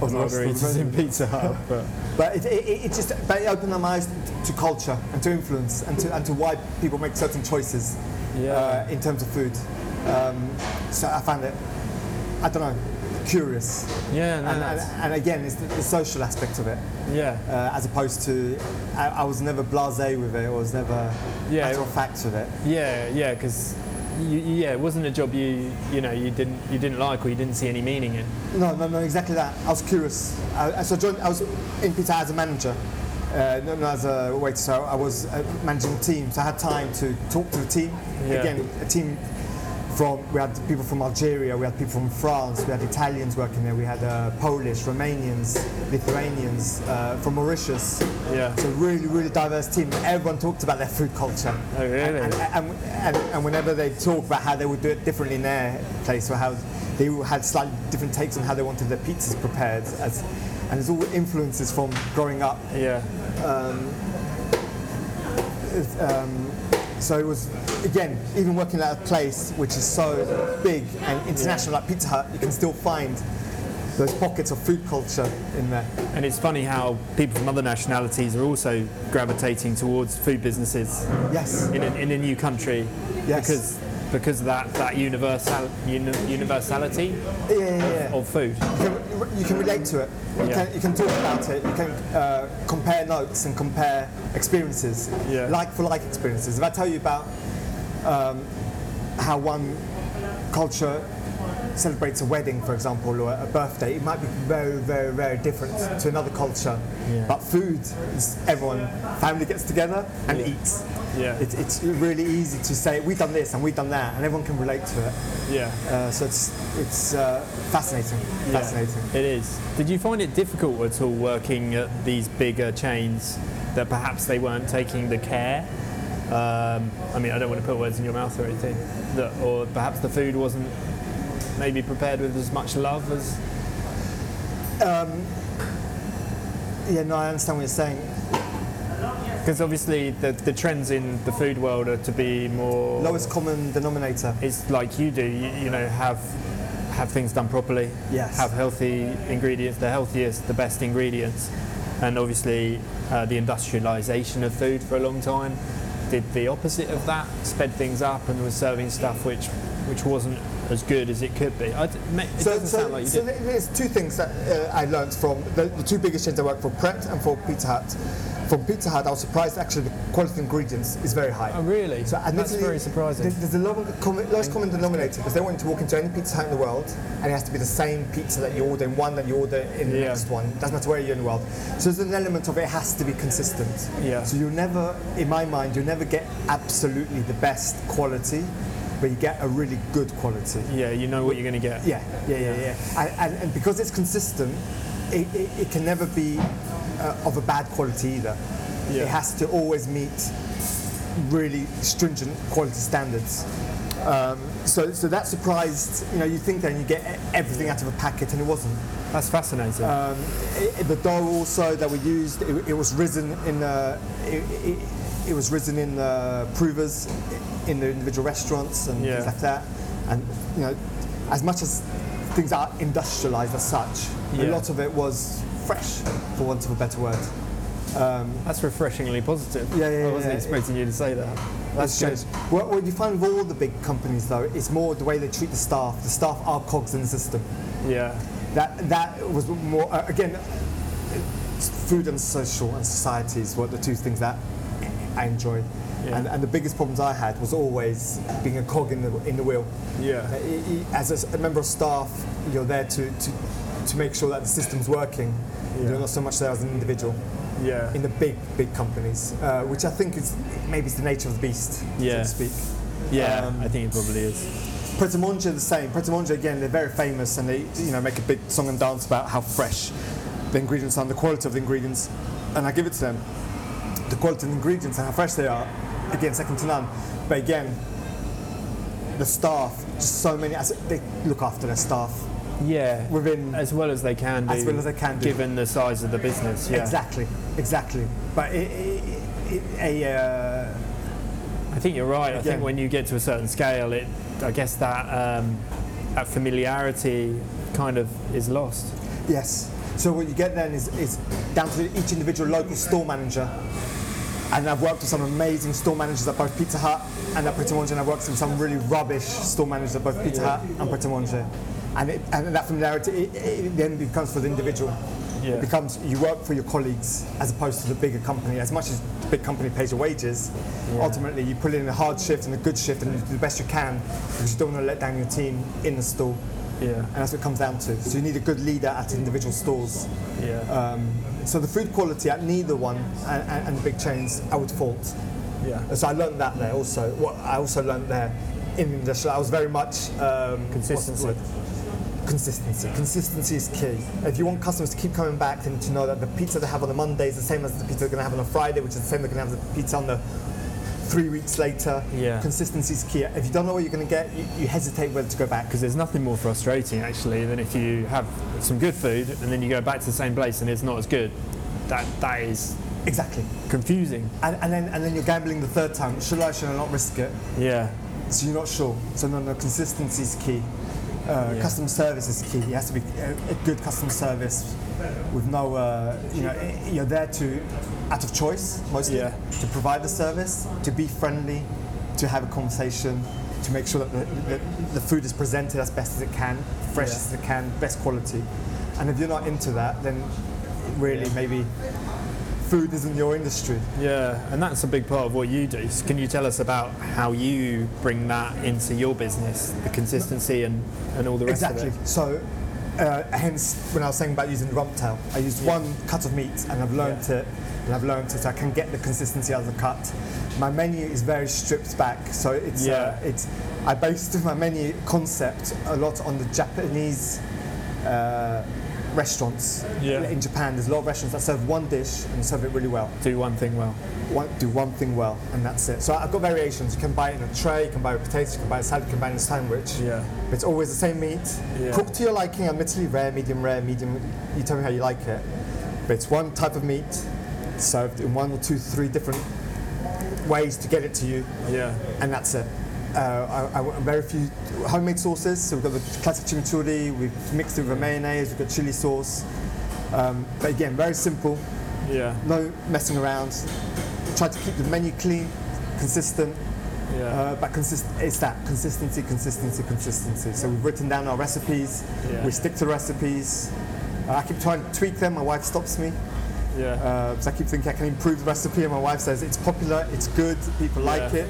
Speaker 1: the margaritas in. Pizza Hut. But
Speaker 2: But it, it, it just but it opened my eyes to culture and to influence and to, and to why people make certain choices
Speaker 1: yeah,
Speaker 2: uh, in terms of food. Um, so I found it, I don't know, curious.
Speaker 1: yeah, no,
Speaker 2: And, and, and again, it's the, the social aspect of it,
Speaker 1: yeah,
Speaker 2: uh, as opposed to, I, I was never blasé with it, I was never
Speaker 1: Yeah,
Speaker 2: matter of fact with it.
Speaker 1: yeah, yeah, because. Yeah, it wasn't a job you you know you didn't you didn't like or you didn't see any meaning in.
Speaker 2: No, no, no, exactly that. I was curious. I, so I, joined, I was in Pizza as a manager, uh, not, not as a waiter. So I was uh, managing a team. So I had time to talk to the team.
Speaker 1: Yeah.
Speaker 2: Again, a team from we had people from Algeria, we had people from France, we had Italians working there, we had uh, Polish, Romanians, Lithuanians, uh, from Mauritius.
Speaker 1: Yeah.
Speaker 2: So really, really diverse team. Everyone talked about their food culture.
Speaker 1: Oh, really?
Speaker 2: And, and, and, and whenever they talk about how they would do it differently in their place, or how they had slightly different takes on how they wanted their pizzas prepared, as, and it's all influences from growing up.
Speaker 1: Yeah,
Speaker 2: It's, Um, so it was, again, even working at a place which is so big and international, like Pizza Hut, you can still find those pockets of food culture in there.
Speaker 1: and it's funny how people from other nationalities are also gravitating towards food businesses
Speaker 2: Yes.
Speaker 1: in a, in a new country
Speaker 2: Yes.
Speaker 1: because because of that that universal uni, universality
Speaker 2: Yeah, yeah, yeah.
Speaker 1: of food.
Speaker 2: You can, you can relate to it. You, can, you can talk about it. You can uh, compare notes and compare experiences,
Speaker 1: Yeah.
Speaker 2: like for like experiences. If I tell you about um, how one culture celebrates a wedding, for example, or a birthday, it might be very, very, very different to another culture.
Speaker 1: Yeah.
Speaker 2: But food is everyone, family gets together and eats.
Speaker 1: Yeah.
Speaker 2: It's, it's really easy to say we've done this and we've done that, and everyone can relate to it.
Speaker 1: Yeah.
Speaker 2: Uh, so it's it's uh, fascinating,
Speaker 1: Yeah,
Speaker 2: fascinating.
Speaker 1: It is. Did you find it difficult at all working at these bigger chains that perhaps they weren't taking the care? Um, I mean, I don't want to put words in your mouth or anything. That, or perhaps the food wasn't maybe prepared with as much love as.
Speaker 2: Yeah, no, I understand what you're saying.
Speaker 1: Because obviously the, the trends in the food world are to be more.
Speaker 2: Lowest common denominator.
Speaker 1: It's like you do. You, you know, have have things done properly.
Speaker 2: Yes.
Speaker 1: Have healthy ingredients, the healthiest, the best ingredients, and obviously uh, the industrialisation of food for a long time did the opposite of that. Sped things up and was serving stuff which which wasn't as good as it could be. I it
Speaker 2: So,
Speaker 1: doesn't
Speaker 2: so,
Speaker 1: sound like you
Speaker 2: so there's two things that uh, I learned from the, the two biggest chains I work for, Pret and for Pizza Hut. From Pizza Hut, I was surprised actually the quality of ingredients is very high.
Speaker 1: Oh really?
Speaker 2: So
Speaker 1: That's very surprising.
Speaker 2: there- There's a low, common, lowest common denominator because they want you to walk into any Pizza Hut in the world and it has to be the same pizza that you order in one that you order in the
Speaker 1: Yeah.
Speaker 2: next one. Doesn't matter where you're in the world. So there's an element of it has to be consistent.
Speaker 1: Yeah.
Speaker 2: So you'll never, in my mind, you'll never get absolutely the best quality, but you get a really good quality.
Speaker 1: Yeah, you know what you're going to get.
Speaker 2: Yeah, yeah, yeah, yeah. And, and, and because it's consistent, it, it, it can never be uh, of a bad quality either.
Speaker 1: Yeah.
Speaker 2: It has to always meet really stringent quality standards. Um, so, so that surprised, you know, you think then you get everything out of a packet and it wasn't.
Speaker 1: That's fascinating.
Speaker 2: Um, i- the dough also that we used, it, it was risen in, uh, it, it, it was risen in uh, provers in the individual restaurants and
Speaker 1: Yeah.
Speaker 2: things like that. And you know, as much as things are industrialized as such, a lot of it was fresh, for want of a better word.
Speaker 1: That's refreshingly positive.
Speaker 2: Yeah, yeah,
Speaker 1: I wasn't
Speaker 2: yeah,
Speaker 1: expecting you to say that.
Speaker 2: That's
Speaker 1: good.
Speaker 2: What, what you find with all the big companies, though, it's more the way they treat the staff. The staff are cogs in the system.
Speaker 1: Yeah.
Speaker 2: That that was more uh, again. Food and social and society is what the two things that I enjoy.
Speaker 1: Yeah.
Speaker 2: And, and the biggest problems I had was always being a cog in the in the wheel.
Speaker 1: Yeah.
Speaker 2: Uh, As a member of staff, you're there to, to, to make sure that the system's working.
Speaker 1: Yeah.
Speaker 2: You're not so much there as an individual
Speaker 1: Yeah.
Speaker 2: in the big, big companies, uh, which I think is maybe it's the nature of the beast,
Speaker 1: Yeah.
Speaker 2: so to speak.
Speaker 1: Yeah,
Speaker 2: Um,
Speaker 1: I think it probably is.
Speaker 2: Pret a Manger the same. Pret a Manger again, they're very famous and they you know make a big song and dance about how fresh the ingredients are and the quality of the ingredients. And I give it to them. The quality of the ingredients and how fresh they are, again, second to none. But again, the staff, just so many, as they look after their staff
Speaker 1: Yeah.
Speaker 2: within
Speaker 1: As well as they can do.
Speaker 2: As well as they can do.
Speaker 1: Given the size of the business. Yeah.
Speaker 2: exactly, exactly. But it, it, it, a uh,
Speaker 1: I think you're right. I think when you get to a certain scale, it, I guess that um, that familiarity kind of is lost.
Speaker 2: Yes. So what you get then is, is down to each individual local store manager. And I've worked with some amazing store managers at both Pizza Hut and at Pret a Manger, and I've worked with some really rubbish store managers at both Pizza Hut and Pret a Manger. And, it, and that familiarity it, it then becomes for the individual.
Speaker 1: Yeah.
Speaker 2: It becomes you work for your colleagues as opposed to the bigger company. As much as the big company pays your wages, ultimately you put in a hard shift and a good shift and you do the best you can because you don't want to let down your team in the store.
Speaker 1: Yeah.
Speaker 2: And that's what it comes down to. So you need a good leader at individual stores.
Speaker 1: Yeah.
Speaker 2: Um, so the food quality at neither one and, and, and the big chains, I would fault.
Speaker 1: yeah.
Speaker 2: So I learned that there also. What I also learned there in the industrial, I was very much um,
Speaker 1: Consistency.
Speaker 2: Consistency. Consistency is key. If you want customers to keep coming back, they need to know that the pizza they have on a Monday is the same as the pizza they're going to have on a Friday, which is the same they're going to have the pizza on the three weeks later.
Speaker 1: Yeah.
Speaker 2: Consistency is key. If you don't know what you're going to get, you, you hesitate whether to go back.
Speaker 1: Because there's nothing more frustrating actually than if you have some good food and then you go back to the same place and it's not as good. That that is
Speaker 2: Exactly.
Speaker 1: confusing.
Speaker 2: And, and then and then you're gambling the third time. Should I? Should I not risk it?
Speaker 1: Yeah.
Speaker 2: So you're not sure. So no, no, consistency is key. Uh,
Speaker 1: Yeah.
Speaker 2: Customer service is key. It has to be a, a good customer service with no, uh, you know, you're there to, out of choice mostly,
Speaker 1: Yeah.
Speaker 2: to provide the service, to be friendly, to have a conversation, to make sure that the, the, the food is presented as best as it can, fresh
Speaker 1: Yeah.
Speaker 2: as it can, best quality. And if you're not into that, then really maybe food isn't your industry.
Speaker 1: Yeah, and that's a big part of what you do. So can you tell us about how you bring that into your business, the consistency and, and all the rest
Speaker 2: Exactly.
Speaker 1: of it?
Speaker 2: So, uh, hence when I was saying about using the rump tail, I used one cut of meat and I've learned it, and I've learned it. I can get the consistency out of the cut. My menu is very stripped back, so it's uh,
Speaker 1: Yeah.
Speaker 2: it's. I based my menu concept a lot on the Japanese. Uh, restaurants
Speaker 1: Yeah.
Speaker 2: in Japan there's a lot of restaurants that serve one dish and serve it really well
Speaker 1: Do one thing well.
Speaker 2: one, do one thing well and that's it so I've got variations you can buy it in a tray you can buy it with potatoes you can buy it salad you can buy it in a sandwich
Speaker 1: Yeah.
Speaker 2: it's always the same meat,
Speaker 1: Yeah.
Speaker 2: cooked to your liking, admittedly rare, medium rare, medium. You tell me how you like it. But it's one type of meat served in one or two, three different ways to get it to you,
Speaker 1: Yeah.
Speaker 2: and that's it. Uh, I, I, very few homemade sauces. So we've got the classic chimichurri. We've mixed it with a mayonnaise. We've got chili sauce. Um, but again, very simple.
Speaker 1: Yeah.
Speaker 2: No messing around. Try to keep the menu clean, consistent.
Speaker 1: Yeah.
Speaker 2: Uh, but consist- it's that consistency, consistency, consistency. So we've written down our recipes.
Speaker 1: Yeah.
Speaker 2: We stick to recipes. Uh, I keep trying to tweak them. My wife stops me.
Speaker 1: yeah.
Speaker 2: Uh, because I keep thinking I can improve the recipe, and my wife says it's popular, it's good, people like it.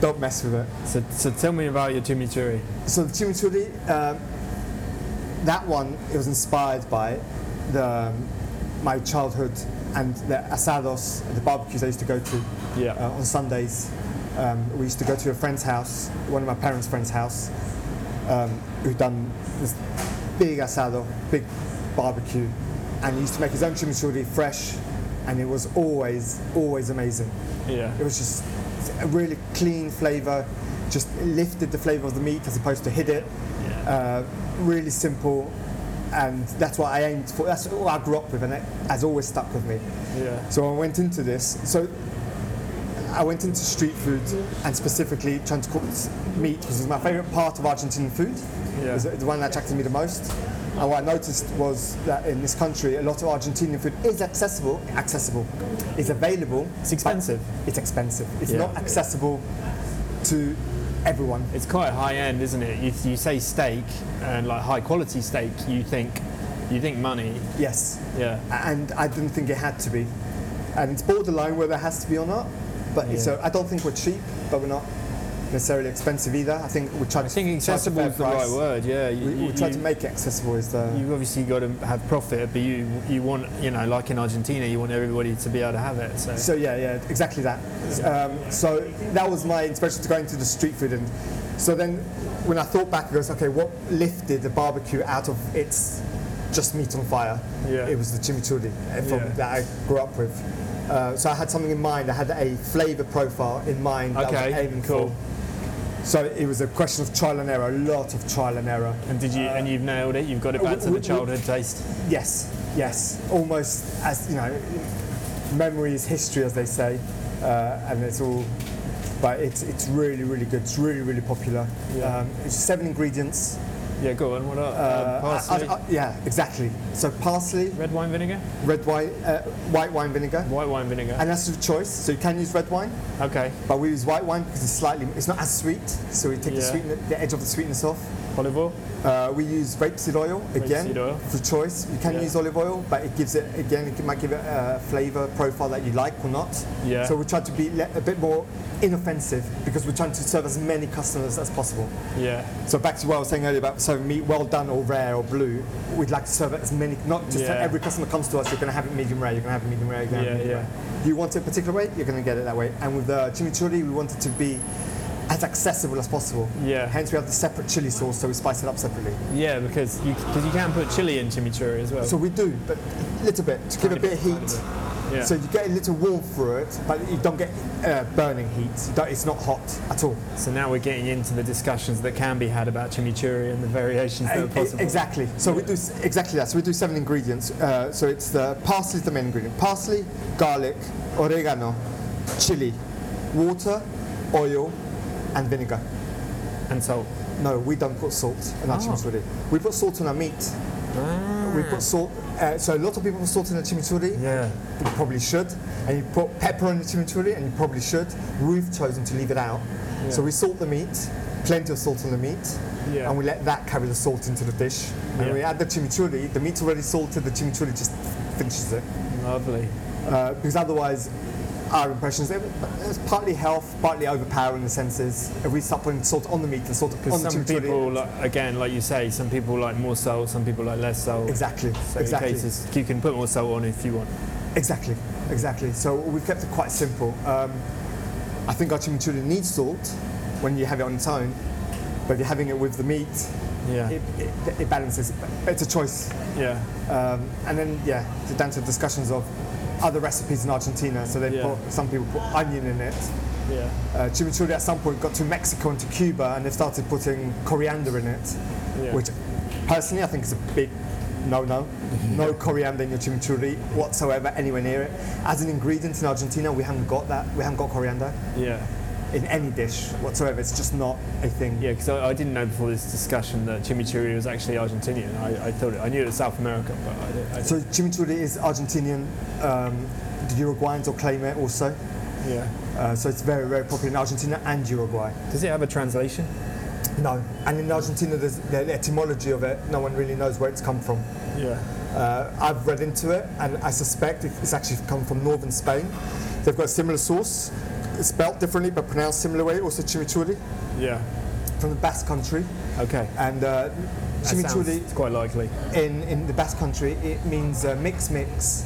Speaker 2: Don't mess with it.
Speaker 1: so, so tell me about your chimichurri.
Speaker 2: So the chimichurri, um, that one, it was inspired by the, um, my childhood and the asados, the barbecues I used to go to
Speaker 1: Yeah.
Speaker 2: uh, on Sundays. Um, we used to go to a friend's house, one of my parents' friend's house, um, who'd done this big asado, big barbecue, and he used to make his own chimichurri fresh, and it was always, always amazing.
Speaker 1: yeah.
Speaker 2: It was just a really clean flavour, just lifted the flavour of the meat as opposed to hid it.
Speaker 1: Yeah.
Speaker 2: Uh, really simple, and that's what I aimed for. That's what I grew up with, and it has always stuck with me.
Speaker 1: yeah.
Speaker 2: So I went into this. So I went into street food and specifically trying to cook meat, which is my favourite part of Argentinian food.
Speaker 1: Yeah.
Speaker 2: It was the one that attracted me the most. And what I noticed was that in this country, a lot of Argentinian food is accessible, accessible, is available.
Speaker 1: It's expensive.
Speaker 2: It's expensive. It's
Speaker 1: Yeah.
Speaker 2: not accessible to everyone.
Speaker 1: It's quite high end, isn't it? If you say steak and like high quality steak, you think you think money.
Speaker 2: Yes.
Speaker 1: Yeah.
Speaker 2: And I didn't think it had to be. And it's borderline whether it has to be or not. But
Speaker 1: Yeah.
Speaker 2: so I don't think we're cheap, but we're not necessarily expensive either. I think we try
Speaker 1: I
Speaker 2: to
Speaker 1: think
Speaker 2: charge a
Speaker 1: accessible is the
Speaker 2: price.
Speaker 1: right word. Yeah. You,
Speaker 2: We, we
Speaker 1: you-
Speaker 2: try
Speaker 1: you-
Speaker 2: to make it accessible. Is the
Speaker 1: You've obviously got to have profit, but you you want you know like in Argentina, you want everybody to be able to have it. So,
Speaker 2: So yeah, yeah, exactly that. Um, so that was my inspiration to go into the street food, and so then when I thought back, it goes, okay, what lifted the barbecue out of its just meat on fire?
Speaker 1: Yeah.
Speaker 2: It was the chimichurri uh, from,
Speaker 1: Yeah.
Speaker 2: that I grew up with. Uh, so I had something in mind. I had a flavour profile in mind that I was
Speaker 1: Okay,
Speaker 2: aiming
Speaker 1: cool.
Speaker 2: for. So it was a question of trial and error, a lot of trial and error.
Speaker 1: and did you and you've nailed it? You've got it back to
Speaker 2: Uh,
Speaker 1: the childhood taste.
Speaker 2: Yes, yes, almost as you know, memory is history, as they say, uh, and it's all. But it's it's really really good. It's really really popular.
Speaker 1: Yeah.
Speaker 2: Um, it's seven ingredients.
Speaker 1: Yeah, go on. What else?
Speaker 2: Uh,
Speaker 1: Uh, parsley,
Speaker 2: I- I- yeah, exactly. So parsley,
Speaker 1: red wine vinegar,
Speaker 2: red wine, uh, white wine vinegar,
Speaker 1: white wine vinegar.
Speaker 2: and that's your choice. So you can use red wine,
Speaker 1: Okay.
Speaker 2: but we use white wine because it's slightly it's not as sweet. So we take the
Speaker 1: Yeah.
Speaker 2: sweetness, the edge of the sweetness off.
Speaker 1: Olive oil.
Speaker 2: Uh, we use rapeseed oil again
Speaker 1: Rapeseed oil.
Speaker 2: for choice. You can
Speaker 1: Yeah.
Speaker 2: use olive oil, but it gives it again. It might give it a flavour profile that you like or not.
Speaker 1: Yeah.
Speaker 2: So we try to be a bit more inoffensive because we're trying to serve as many customers as possible.
Speaker 1: Yeah.
Speaker 2: So back to what I was saying earlier about serving meat well done or rare or blue. We'd like to serve it as many, not just
Speaker 1: Yeah.
Speaker 2: every customer comes to us. You're going to have it medium rare. You're going to have it medium rare. You're have it
Speaker 1: Yeah,
Speaker 2: rare. You want it a particular way, you're going to get it that way. And with the chimichurri, we want it to be as accessible as possible.
Speaker 1: Yeah.
Speaker 2: Hence, we have the separate chili sauce, so we spice it up separately.
Speaker 1: Yeah, because you because you can put chili in chimichurri as well.
Speaker 2: So we do, but a little bit to give a bit of heat.
Speaker 1: yeah.
Speaker 2: So you get a little warmth through it, but you don't get uh, burning heat. It's not hot at all.
Speaker 1: So now we're getting into the discussions that can be had about chimichurri and the variations that are
Speaker 2: E-
Speaker 1: possible.
Speaker 2: Exactly. So we do exactly that. So we do seven ingredients. Uh, so it's the parsley is the main ingredient. Parsley, garlic, oregano, chili, water, oil, and vinegar.
Speaker 1: And so,
Speaker 2: No, we don't put salt in our
Speaker 1: Oh.
Speaker 2: chimichurri. We put salt on our meat. We put salt. Uh, so a lot of people put salt in the chimichurri.
Speaker 1: Yeah.
Speaker 2: You probably should. And you put pepper in the chimichurri, and you probably should. We've chosen to leave it out. So we salt the meat, plenty of salt on the meat,
Speaker 1: Yeah.
Speaker 2: and we let that carry the salt into the dish. And
Speaker 1: Yeah.
Speaker 2: we add the chimichurri. The meat's already salted. The chimichurri just finishes it.
Speaker 1: Lovely.
Speaker 2: Uh, because otherwise, our impressions it's partly health, partly overpowering the senses. If we putting salt on the meat and salt on the
Speaker 1: some
Speaker 2: chimichurri,
Speaker 1: people, like, again, like you say, some people like more salt, some people like less salt.
Speaker 2: exactly,
Speaker 1: So
Speaker 2: exactly.
Speaker 1: cases, you can put more salt on if you want.
Speaker 2: Exactly, exactly. So we've kept it quite simple. Um, I think our chimichurri needs salt when you have it on its own, but if you're having it with the meat,
Speaker 1: Yeah.
Speaker 2: it, it, it balances. It's a choice.
Speaker 1: yeah.
Speaker 2: Um, and then, yeah, down to discussions of other recipes in Argentina. So they
Speaker 1: Yeah.
Speaker 2: put, some people put onion in it.
Speaker 1: Yeah.
Speaker 2: Uh, chimichurri at some point got to Mexico and to Cuba, and they started putting coriander in it,
Speaker 1: Yeah.
Speaker 2: which personally I think is a big no-no. No coriander in your chimichurri whatsoever, anywhere near it. As an ingredient in Argentina, we haven't got that. We haven't got coriander
Speaker 1: Yeah.
Speaker 2: In any dish whatsoever. It's just not a thing.
Speaker 1: Yeah, because I, I didn't know before this discussion that chimichurri was actually Argentinian. I, I thought it, I knew it was South America, but I didn't. I didn't.
Speaker 2: So chimichurri is Argentinian. Um, the Uruguayans will claim it also.
Speaker 1: yeah.
Speaker 2: Uh, so it's very, very popular in Argentina and Uruguay.
Speaker 1: Does it have a translation?
Speaker 2: No, and in Argentina, there's the etymology of it. No one really knows where it's come from.
Speaker 1: Yeah.
Speaker 2: Uh, I've read into it, and I suspect it's actually come from northern Spain. They've got a similar sauce, it's spelt differently but pronounced similar way. Also chimichurri
Speaker 1: Yeah.
Speaker 2: from the Basque country,
Speaker 1: Okay.
Speaker 2: and uh, chimichurri
Speaker 1: sounds quite likely.
Speaker 2: in, in the Basque country it means uh, mix mix,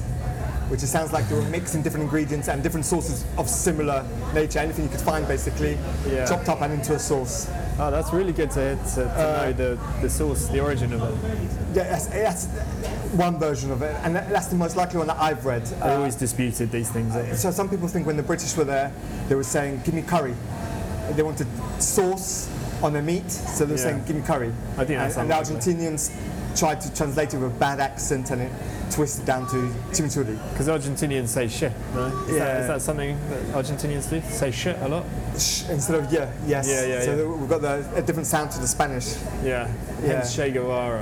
Speaker 2: which it sounds like they were mixing different ingredients and different sauces of similar nature. Anything you could find basically
Speaker 1: Yeah.
Speaker 2: chopped up and into a sauce.
Speaker 1: Oh, that's really good to, to, to
Speaker 2: Uh,
Speaker 1: know the, the source, the origin of it.
Speaker 2: Yeah, that's, that's one version of it, and that's the most likely one that I've read.
Speaker 1: I
Speaker 2: Uh,
Speaker 1: always disputed these things. eh?
Speaker 2: So some people think when the British were there, they were saying, "Give me curry." They wanted sauce on their meat. So they were
Speaker 1: Yeah.
Speaker 2: saying, "Give me curry."
Speaker 1: I think that
Speaker 2: and, and the. Argentinians tried to translate it with a bad accent and it twisted down to chimichurri.
Speaker 1: Because Argentinians say shit, no? Is,
Speaker 2: Yeah.
Speaker 1: is that something that Argentinians do? Say shit a lot?
Speaker 2: Sh- Instead of yeah, yes.
Speaker 1: Yeah, yeah,
Speaker 2: so
Speaker 1: yeah.
Speaker 2: we've got the, a different sound to the Spanish.
Speaker 1: Yeah.
Speaker 2: Yeah.
Speaker 1: Hence Che Guevara.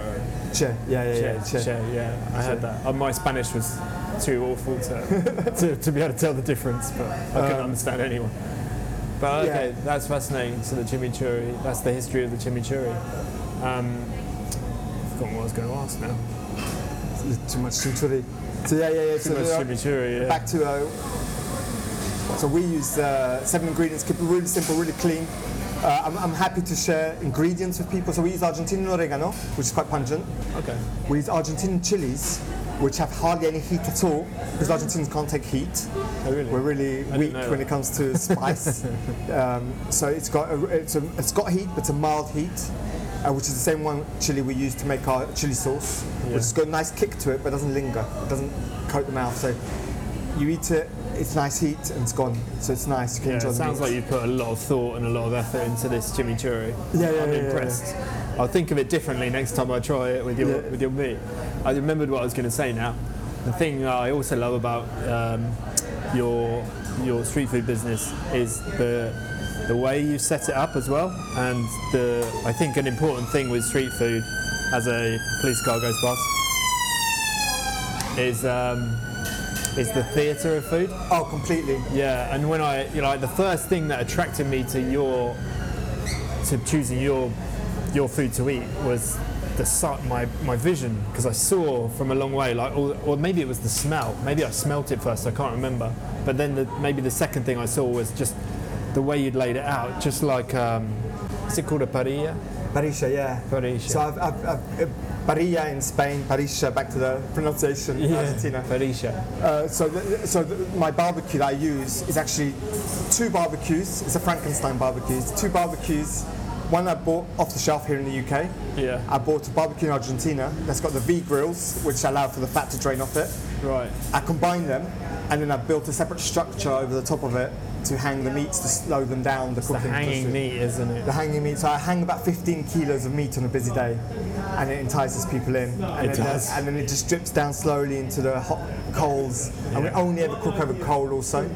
Speaker 2: Che. Yeah, yeah,
Speaker 1: Che,
Speaker 2: yeah. Che.
Speaker 1: che, yeah. I heard
Speaker 2: Che.
Speaker 1: that. Uh, my Spanish was too awful to, to, to be able to tell the difference, but I couldn't
Speaker 2: Um,
Speaker 1: understand anyone. But
Speaker 2: yeah.
Speaker 1: okay, that's fascinating. So the chimichurri, that's the history of the chimichurri. Um, I've forgotten what I was going to ask now.
Speaker 2: Too much chimichurri. So yeah, yeah, yeah.
Speaker 1: Too
Speaker 2: so
Speaker 1: much chimichurri, yeah.
Speaker 2: back to uh, so we use uh, seven ingredients keep it really simple really clean uh, I'm, I'm happy to share ingredients with people. So we use argentinian oregano which is quite pungent.
Speaker 1: Okay.
Speaker 2: we use argentinian chilies which have hardly any heat at all because argentinians can't take heat.
Speaker 1: Oh, really?
Speaker 2: we're really
Speaker 1: didn't
Speaker 2: weak when it comes to spice. Um, so it's got a, it's, a, it's got heat but it's a mild heat uh, which is the same one chili we use to make our chili sauce
Speaker 1: Yeah.
Speaker 2: which has got a nice kick to it but doesn't linger. It doesn't coat the mouth. So you eat it it's nice heat and it's gone so it's nice you can
Speaker 1: Yeah,
Speaker 2: enjoy
Speaker 1: it
Speaker 2: the
Speaker 1: sounds
Speaker 2: meat.
Speaker 1: like you put a lot of thought and a lot of effort into this chimichurri.
Speaker 2: Yeah, yeah,
Speaker 1: I'm
Speaker 2: yeah, yeah,
Speaker 1: impressed. I'll think of it differently next time I try it with your
Speaker 2: Yeah.
Speaker 1: with your meat. I remembered what I was going to say now. The thing I also love about um, your your street food business is the the way you set it up as well, and the I think an important thing with street food, as a police car goes past, is um, is the theatre of food.
Speaker 2: oh completely
Speaker 1: Yeah, and when I, you know, like the first thing that attracted me to your, to choosing your, your food to eat was the sight, my my vision, because I saw from a long way, like, or, or maybe it was the smell. Maybe I smelt it first. I can't remember. But then the, maybe the second thing I saw was just the way you'd laid it out, just like, um, is it called a parrilla?
Speaker 2: Parisha yeah
Speaker 1: Parrilla.
Speaker 2: so I've, I've, I've, Parrilla in Spain, Parisha, back to the pronunciation in Argentina.
Speaker 1: Parrilla.
Speaker 2: Uh, so, the, so the, my barbecue that I use is actually two barbecues. It's a Frankenstein barbecue. It's two barbecues. One I bought off the shelf here in the UK.
Speaker 1: Yeah.
Speaker 2: I bought a barbecue in Argentina that's got the V grills, which allow for the fat to drain off it.
Speaker 1: Right.
Speaker 2: I combined them, and then I built a separate structure over the top of it to hang the meats to slow them down. The
Speaker 1: The
Speaker 2: cooking
Speaker 1: hanging
Speaker 2: process.
Speaker 1: meat, isn't it?
Speaker 2: The hanging meat. So I hang about 15 kilos of meat on a busy day, and it entices people in. And
Speaker 1: It
Speaker 2: then,
Speaker 1: does.
Speaker 2: And then it just drips down slowly into the hot coals. And we only ever cook over coal also.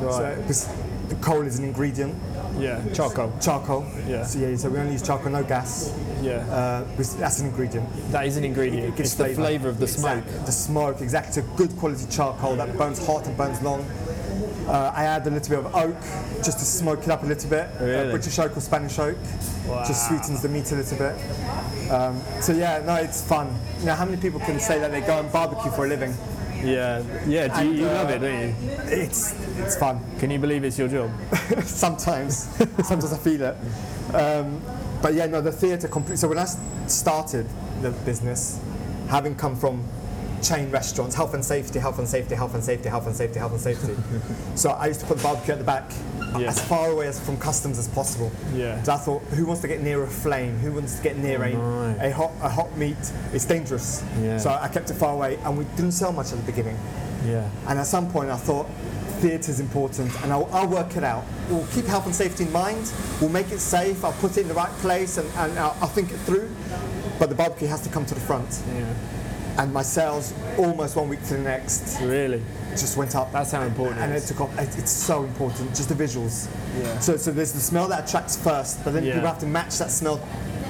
Speaker 2: So, because the coal is an ingredient.
Speaker 1: Yeah. Charcoal.
Speaker 2: Charcoal.
Speaker 1: Yeah.
Speaker 2: So yeah. So we only use charcoal, no gas.
Speaker 1: Yeah.
Speaker 2: Uh, that's an ingredient.
Speaker 1: that is an ingredient.
Speaker 2: It gives
Speaker 1: it's the flavour of the smoke.
Speaker 2: Exactly. The smoke, exactly. It's a good quality charcoal that burns hot and burns long. Uh, I add a little bit of oak just to smoke it up a little bit. Uh, British oak or Spanish oak. Just sweetens the meat a little bit. Um, so yeah, no, it's fun. You know, how many people can say that they go and barbecue for a living?
Speaker 1: Yeah. Yeah. Do you,
Speaker 2: uh,
Speaker 1: love it, don't you?
Speaker 2: It's it's fun.
Speaker 1: Can you believe it's your job?
Speaker 2: sometimes, sometimes I feel it. Um, but yeah, no, the theatre complete. So I started the business, having come from chain restaurants, health and safety, health and safety, health and safety, health and safety, health and safety. so I used to put the barbecue at the back,
Speaker 1: Yeah.
Speaker 2: as far away as from customs as possible.
Speaker 1: Yeah.
Speaker 2: So I thought, who wants to get near a flame? Who wants to get near a, a hot a hot meat? It's dangerous.
Speaker 1: Yeah.
Speaker 2: So I kept it far away, and we didn't sell much at the beginning.
Speaker 1: Yeah.
Speaker 2: And at some point, I thought theatre is important, and I'll, I'll work it out. We'll keep health and safety in mind. We'll make it safe. I'll put it in the right place, and, and I'll, I'll think it through. But the barbecue has to come to the front.
Speaker 1: Yeah.
Speaker 2: And my sales, almost one week to the next,
Speaker 1: Really?
Speaker 2: just went up.
Speaker 1: That's how important
Speaker 2: and
Speaker 1: it
Speaker 2: it
Speaker 1: is.
Speaker 2: took off. It- It's so important, just the visuals.
Speaker 1: Yeah.
Speaker 2: So, so there's the smell that attracts first, but then
Speaker 1: Yeah.
Speaker 2: people have to match that smell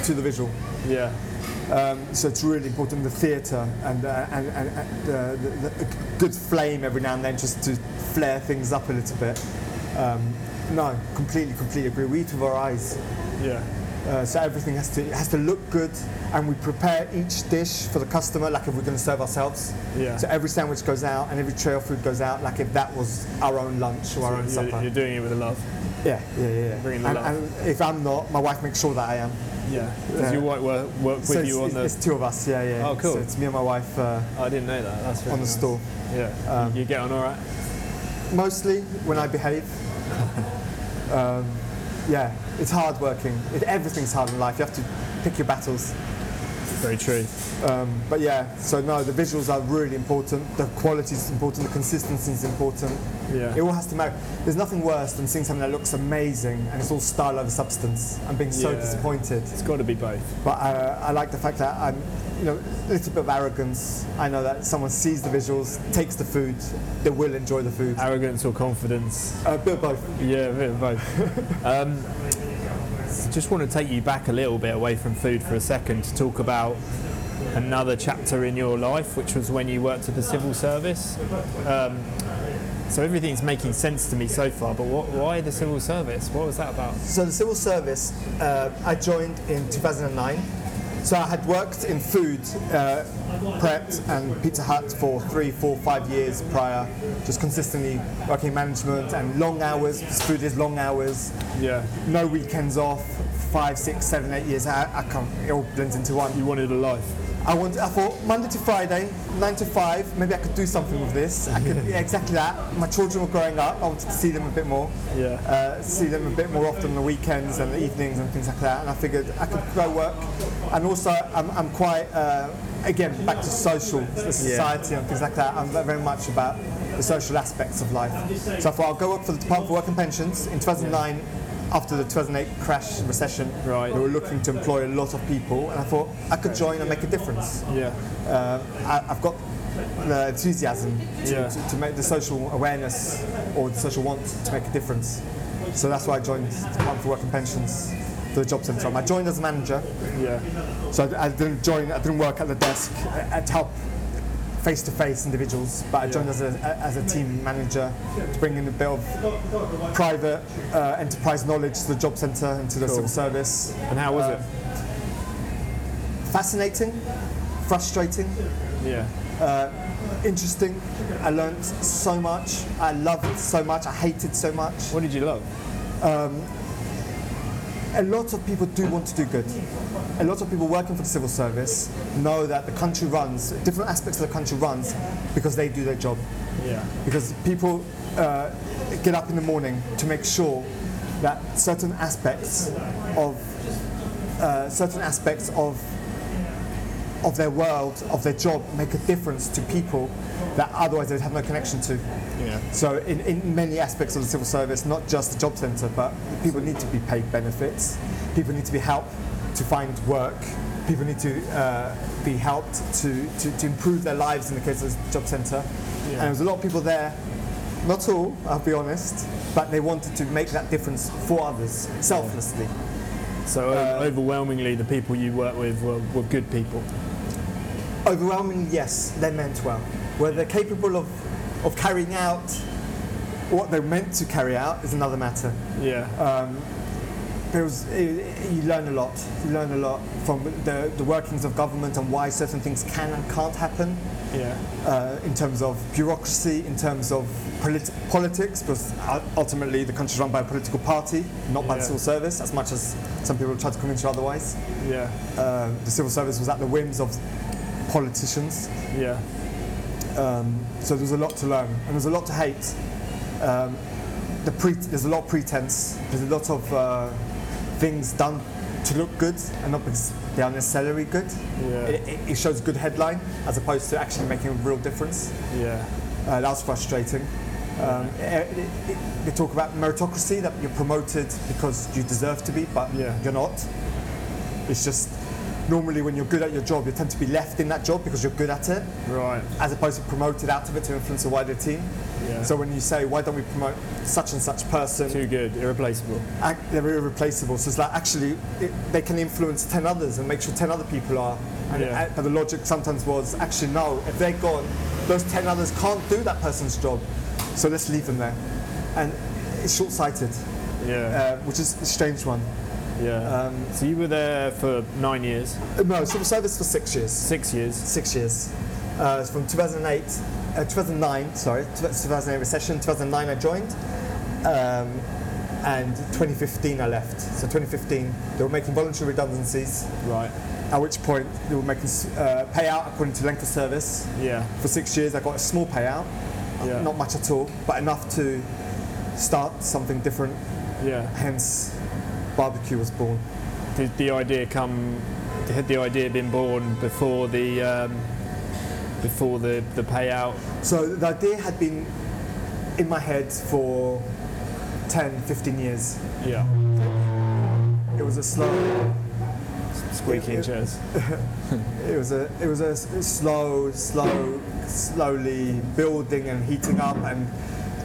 Speaker 2: to the visual.
Speaker 1: Yeah.
Speaker 2: Um, so it's really important the theatre and, uh, and, and, and the, the, the good flame every now and then just to flare things up a little bit. Um, no, completely, completely agree. We eat with our eyes.
Speaker 1: Yeah.
Speaker 2: Uh, so everything has to it has to look good, and we prepare each dish for the customer like if we're going to serve ourselves.
Speaker 1: Yeah.
Speaker 2: So every sandwich goes out, and every tray of food goes out like if that was our own lunch or our own
Speaker 1: you're,
Speaker 2: supper.
Speaker 1: you're doing it with a love.
Speaker 2: yeah, yeah, yeah.
Speaker 1: Bringing the
Speaker 2: and,
Speaker 1: love.
Speaker 2: and if I'm not, my wife makes sure that I am.
Speaker 1: Yeah. Does your wife work, work with
Speaker 2: so
Speaker 1: you on
Speaker 2: it's,
Speaker 1: the?
Speaker 2: it's two of us. Yeah, yeah.
Speaker 1: Oh, cool.
Speaker 2: So it's me and my wife uh,
Speaker 1: I didn't know that. That's very
Speaker 2: on the
Speaker 1: nice.
Speaker 2: store.
Speaker 1: Yeah.
Speaker 2: Um,
Speaker 1: you get on all right.
Speaker 2: Mostly when I behave. um, yeah, it's hard working. It, everything's hard in life. You have to pick your battles.
Speaker 1: Very true.
Speaker 2: Um, but yeah, so no, the visuals are really important. The quality is important. The consistency is important.
Speaker 1: Yeah.
Speaker 2: It all has to matter. There's nothing worse than seeing something that looks amazing and it's all style over substance. I'm being so
Speaker 1: Yeah.
Speaker 2: disappointed.
Speaker 1: It's got to be both.
Speaker 2: But uh, I like the fact that I'm, you know, a little bit of arrogance. I know that someone sees the visuals, takes the food, they will enjoy the food.
Speaker 1: Arrogance or confidence.
Speaker 2: A bit of both.
Speaker 1: Yeah, a bit of both. um, just want to take you back a little bit away from food for a second to talk about another chapter in your life, which was when you worked at the civil service. Um, so everything's making sense to me so far, but what, why the civil service? What was that about?
Speaker 2: So the civil service, uh, I joined in 2009. So I had worked in food, uh, Pret and Pizza Hut for three, four, five years prior, just consistently working in management and long hours. Food is long hours,
Speaker 1: Yeah,
Speaker 2: no weekends off. Five, six, seven, eight years. I, I can't. It all blends into one.
Speaker 1: you wanted a life.
Speaker 2: I want. I thought Monday to Friday, nine to five. Maybe I could do something with this. I could. Yeah, exactly that. My children were growing up. I wanted to see them a bit more.
Speaker 1: Yeah.
Speaker 2: Uh, see them a bit more often on the weekends and the evenings and things like that. And I figured I could go work. And also, I'm, I'm quite uh, again back to social, the society and things like that. I'm very much about the social aspects of life. So I thought I'll go work for the Department for Work and Pensions in 2009 after the 2008 crash recession,
Speaker 1: Right.
Speaker 2: they were looking to employ a lot of people, and I thought I could join and make a difference.
Speaker 1: Yeah.
Speaker 2: Uh, I, I've got the enthusiasm to,
Speaker 1: Yeah.
Speaker 2: to, to make the social awareness or the social want to make a difference. So that's why I joined the Department for Work and Pensions for the job centre. I joined as a manager,
Speaker 1: Yeah.
Speaker 2: so I, I didn't join. I didn't work at the desk uh, to help face-to-face individuals, but I joined as a, as a team manager to bring in a bit of private uh, enterprise knowledge to the job centre and to the
Speaker 1: Cool.
Speaker 2: civil service.
Speaker 1: And how was
Speaker 2: Uh,
Speaker 1: it?
Speaker 2: Fascinating, frustrating,
Speaker 1: Yeah.
Speaker 2: interesting. I learned so much. I loved so much. I hated so much.
Speaker 1: What did you love?
Speaker 2: A lot of people do want to do good. A lot of people working for the civil service know that the country runs, different aspects of the country runs because they do their job.
Speaker 1: Yeah.
Speaker 2: Because people uh, get up in the morning to make sure that certain aspects of uh, certain aspects of of their world, of their job, make a difference to people that otherwise they'd have no connection to.
Speaker 1: Yeah.
Speaker 2: So in, in many aspects of the civil service, not just the job centre, but people need to be paid benefits. People need to be helped to find work. People need to uh, be helped to, to, to improve their lives in the case of the job centre. And there was a lot of people there, not all, I'll be honest, but they wanted to make that difference for others, selflessly.
Speaker 1: So o- overwhelmingly, the people you work with were, were good people.
Speaker 2: Overwhelmingly, yes, they meant well. Whether they're capable of, of carrying out what they're meant to carry out is another matter.
Speaker 1: Yeah.
Speaker 2: there was you learn a lot. You learn a lot from the, the workings of government and why certain things can and can't happen
Speaker 1: yeah.
Speaker 2: uh, in terms of bureaucracy, in terms of polit- politics, because ultimately the country is run by a political party, not by the civil service, as much as some people try to convince you otherwise.
Speaker 1: Yeah.
Speaker 2: Uh, the civil service was at the whims of politicians.
Speaker 1: Yeah.
Speaker 2: Um, so there's a lot to learn and there's a lot to hate. Um, the pre- there's a lot of pretense. There's a lot of uh, things done to look good and not because they are necessarily good.
Speaker 1: Yeah.
Speaker 2: It, it, shows good headline as opposed to actually making a real difference.
Speaker 1: Yeah.
Speaker 2: Uh, that was frustrating. Um, it- it- it- they talk about meritocracy that you're promoted because you deserve to be, but
Speaker 1: Yeah.
Speaker 2: you're not. It's just normally when you're good at your job, you tend to be left in that job because you're good at it
Speaker 1: Right.
Speaker 2: as opposed to promoted out of it to influence a wider team.
Speaker 1: Yeah.
Speaker 2: So when you say, why don't we promote such and such person,
Speaker 1: Too good. Irreplaceable.
Speaker 2: ac- they're irreplaceable. So it's like actually it, they can influence 10 others and make sure 10 other people are. And,
Speaker 1: Yeah.
Speaker 2: uh, but the logic sometimes was, actually no, if they're gone, those 10 others can't do that person's job. So let's leave them there. And it's short-sighted,
Speaker 1: Yeah.
Speaker 2: uh, which is a strange one.
Speaker 1: Yeah.
Speaker 2: Um,
Speaker 1: so you were there for nine years,
Speaker 2: uh, no, civil service for six years.
Speaker 1: six years.
Speaker 2: six years. Uh, from 2008, uh, 2009, sorry, 2008 recession, 2009 I joined, um, and 2015 I left. So 2015, they were making voluntary redundancies,
Speaker 1: Right.
Speaker 2: at which point they were making uh, payout according to length of service.
Speaker 1: Yeah.
Speaker 2: For six years, I got a small payout,
Speaker 1: Yeah.
Speaker 2: not much at all, but enough to start something different.
Speaker 1: Yeah.
Speaker 2: Hence, barbecue was born.
Speaker 1: Did the idea come? had the idea been born before the um, before the, the payout?
Speaker 2: So the idea had been in my head for 10, 15 years.
Speaker 1: Yeah.
Speaker 2: It was a slow,
Speaker 1: Squeaking
Speaker 2: It-
Speaker 1: chairs.
Speaker 2: it was a, it was a slow, slow, slowly building and heating up and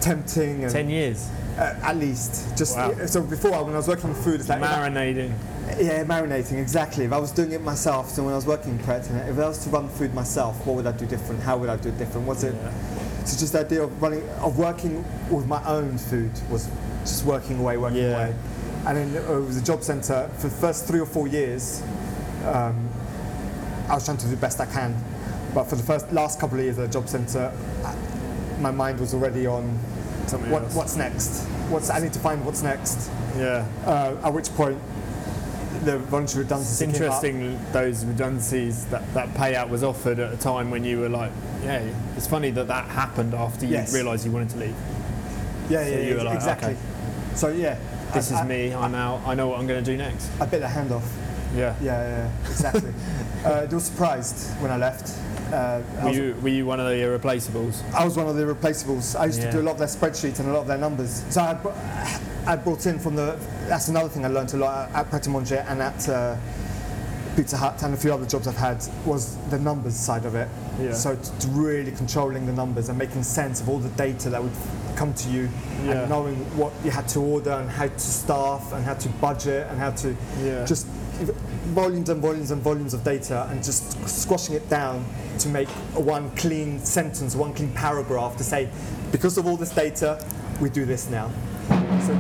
Speaker 2: tempting and
Speaker 1: Ten years.
Speaker 2: Uh, at least just
Speaker 1: Wow.
Speaker 2: so before when I was working in food, it's like
Speaker 1: Marinating.
Speaker 2: Yeah, marinating, exactly. If I was doing it myself, so when I was working in Pret, if I was to run food myself, what would I do different? How would I do it different? Was it
Speaker 1: Yeah.
Speaker 2: so just the idea of running of working with my own food was just working away, working
Speaker 1: Yeah.
Speaker 2: away. And then it was a job centre for the first three or four years. Um, I was trying to do the best I can, but for the first last couple of years at the job centre, my mind was already on
Speaker 1: Something
Speaker 2: what,
Speaker 1: else.
Speaker 2: what's next. What's I need to find what's next.
Speaker 1: Yeah.
Speaker 2: Uh, at which point, the voluntary
Speaker 1: It's
Speaker 2: redundancy up.
Speaker 1: interesting those redundancies that that payout was offered at a time when you were like, yeah. It's funny that that happened after you
Speaker 2: Yes.
Speaker 1: realised you wanted to leave.
Speaker 2: Yeah,
Speaker 1: So
Speaker 2: yeah,
Speaker 1: you were
Speaker 2: yeah
Speaker 1: like,
Speaker 2: exactly.
Speaker 1: okay.
Speaker 2: So yeah,
Speaker 1: This
Speaker 2: I,
Speaker 1: is
Speaker 2: I,
Speaker 1: me. I'm out. I know what I'm going to do next.
Speaker 2: I bit the hand off.
Speaker 1: Yeah.
Speaker 2: Yeah, yeah, yeah, exactly. uh, they were surprised when I left. Uh,
Speaker 1: Were you were you one of the irreplaceables?
Speaker 2: I was one of the replaceables. I used
Speaker 1: Yeah.
Speaker 2: to do a lot of their spreadsheets and a lot of their numbers. So I, I brought in from the. That's another thing I learned a lot at Pret a Manger and at uh, Pizza Hut and a few other jobs I've had was the numbers side of it.
Speaker 1: Yeah.
Speaker 2: So t- really controlling the numbers and making sense of all the data that would come to you
Speaker 1: Yeah.
Speaker 2: and knowing what you had to order and how to staff and how to budget and how to
Speaker 1: Yeah.
Speaker 2: just volumes and volumes and volumes of data and just squashing it down to make one clean sentence, one clean paragraph to say, because of all this data, we do this now. So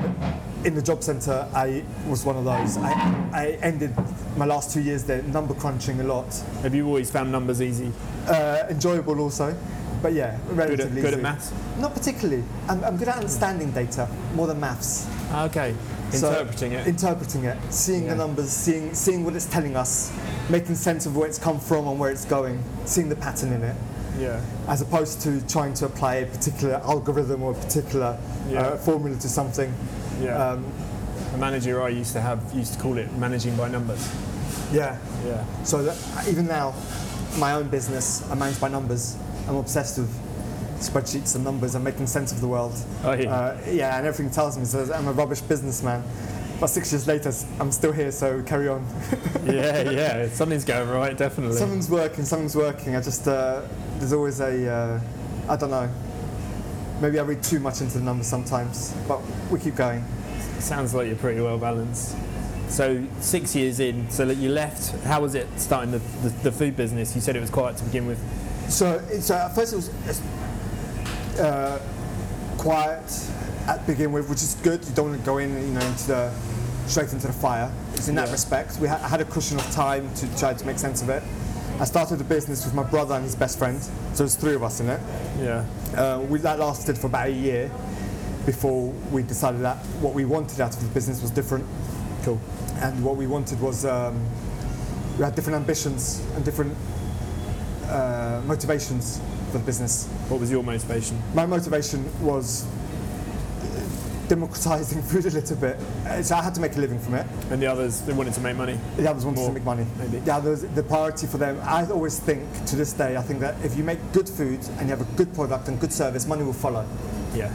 Speaker 2: in the job centre, I was one of those. I, I ended my last two years there number crunching a lot.
Speaker 1: Have you always found numbers easy?
Speaker 2: Uh, enjoyable also, but yeah,
Speaker 1: Good
Speaker 2: relatively
Speaker 1: at, good at maths?
Speaker 2: Not particularly. I'm, I'm good at understanding data more than maths.
Speaker 1: Okay.
Speaker 2: So,
Speaker 1: Interpreting it.
Speaker 2: Interpreting it, seeing
Speaker 1: Yeah.
Speaker 2: the numbers, seeing seeing what it's telling us, making sense of where it's come from and where it's going, seeing the pattern in it,
Speaker 1: yeah.
Speaker 2: as opposed to trying to apply a particular algorithm or a particular
Speaker 1: Yeah.
Speaker 2: uh, formula to something.
Speaker 1: Yeah.
Speaker 2: Um,
Speaker 1: a manager I used to have used to call it managing by numbers.
Speaker 2: yeah.
Speaker 1: Yeah.
Speaker 2: So that, even now, my own business, I manage by numbers. I'm obsessed with spreadsheets and numbers and making sense of the world.
Speaker 1: Oh yeah.
Speaker 2: Uh, yeah, and everything tells me says I'm a rubbish businessman. But six years later, I'm still here, so carry on.
Speaker 1: yeah, yeah. Something's going right, definitely.
Speaker 2: Something's working, something's working. I just, uh, there's always a, uh, I don't know. Maybe I read too much into the numbers sometimes, but we keep going.
Speaker 1: Sounds like you're pretty well balanced. So six years in, so that you left. How was it starting the, the, the food business? You said it was quiet to begin with.
Speaker 2: So, so at first it was uh, quiet at begin with, which is good. You don't want to go in, you know, into the straight into the fire. It's in that
Speaker 1: Yeah.
Speaker 2: respect. We ha- I had a cushion of time to try to make sense of it. I started the business with my brother and his best friend, so there's three of us in it.
Speaker 1: Yeah.
Speaker 2: Uh, we, that lasted for about a year before we decided that what we wanted out of the business was different.
Speaker 1: Cool.
Speaker 2: And what we wanted was um, we had different ambitions and different uh, motivations for the business.
Speaker 1: What was your motivation?
Speaker 2: My motivation was democratizing food a little bit. Uh, So I had to make a living from it.
Speaker 1: And the others, they wanted to make money.
Speaker 2: The others wanted
Speaker 1: More,
Speaker 2: to make money.
Speaker 1: maybe.
Speaker 2: The others, the priority for them. I always think to this day, I think that if you make good food and you have a good product and good service, money will follow.
Speaker 1: Yeah.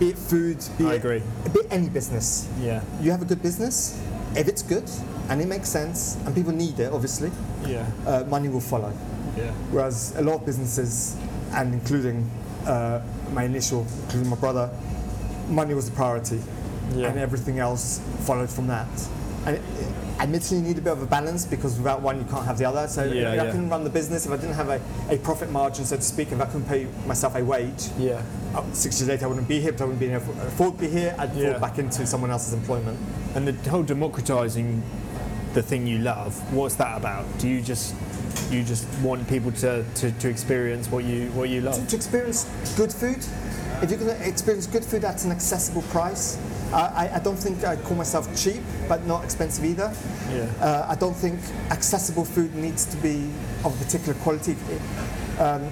Speaker 2: Be it food, be
Speaker 1: I
Speaker 2: it,
Speaker 1: agree.
Speaker 2: be it any business.
Speaker 1: Yeah.
Speaker 2: You have a good business. If it's good and it makes sense and people need it, obviously,
Speaker 1: Yeah.
Speaker 2: uh, money will follow.
Speaker 1: Yeah.
Speaker 2: Whereas a lot of businesses, and including uh, my initial, including my brother, money was the priority,
Speaker 1: Yeah.
Speaker 2: and everything else followed from that. And it, admittedly, you need a bit of a balance because without one, you can't have the other. So
Speaker 1: Yeah,
Speaker 2: if I couldn't run the business, if I didn't have a, a profit margin, so to speak, if I couldn't pay myself a wage,
Speaker 1: Yeah.
Speaker 2: uh, six years later I wouldn't be here, but I wouldn't be able to afford to be here. I'd fall back into someone else's employment.
Speaker 1: And the whole democratizing the thing you love, what's that about? Do you just you just want people to, to, to experience what you what you love?
Speaker 2: To, to experience good food, if you're going to experience good food at an accessible price, I, I, I don't think I'd call myself cheap, but not expensive either.
Speaker 1: Yeah.
Speaker 2: Uh, I don't think accessible food needs to be of a particular quality. It, um,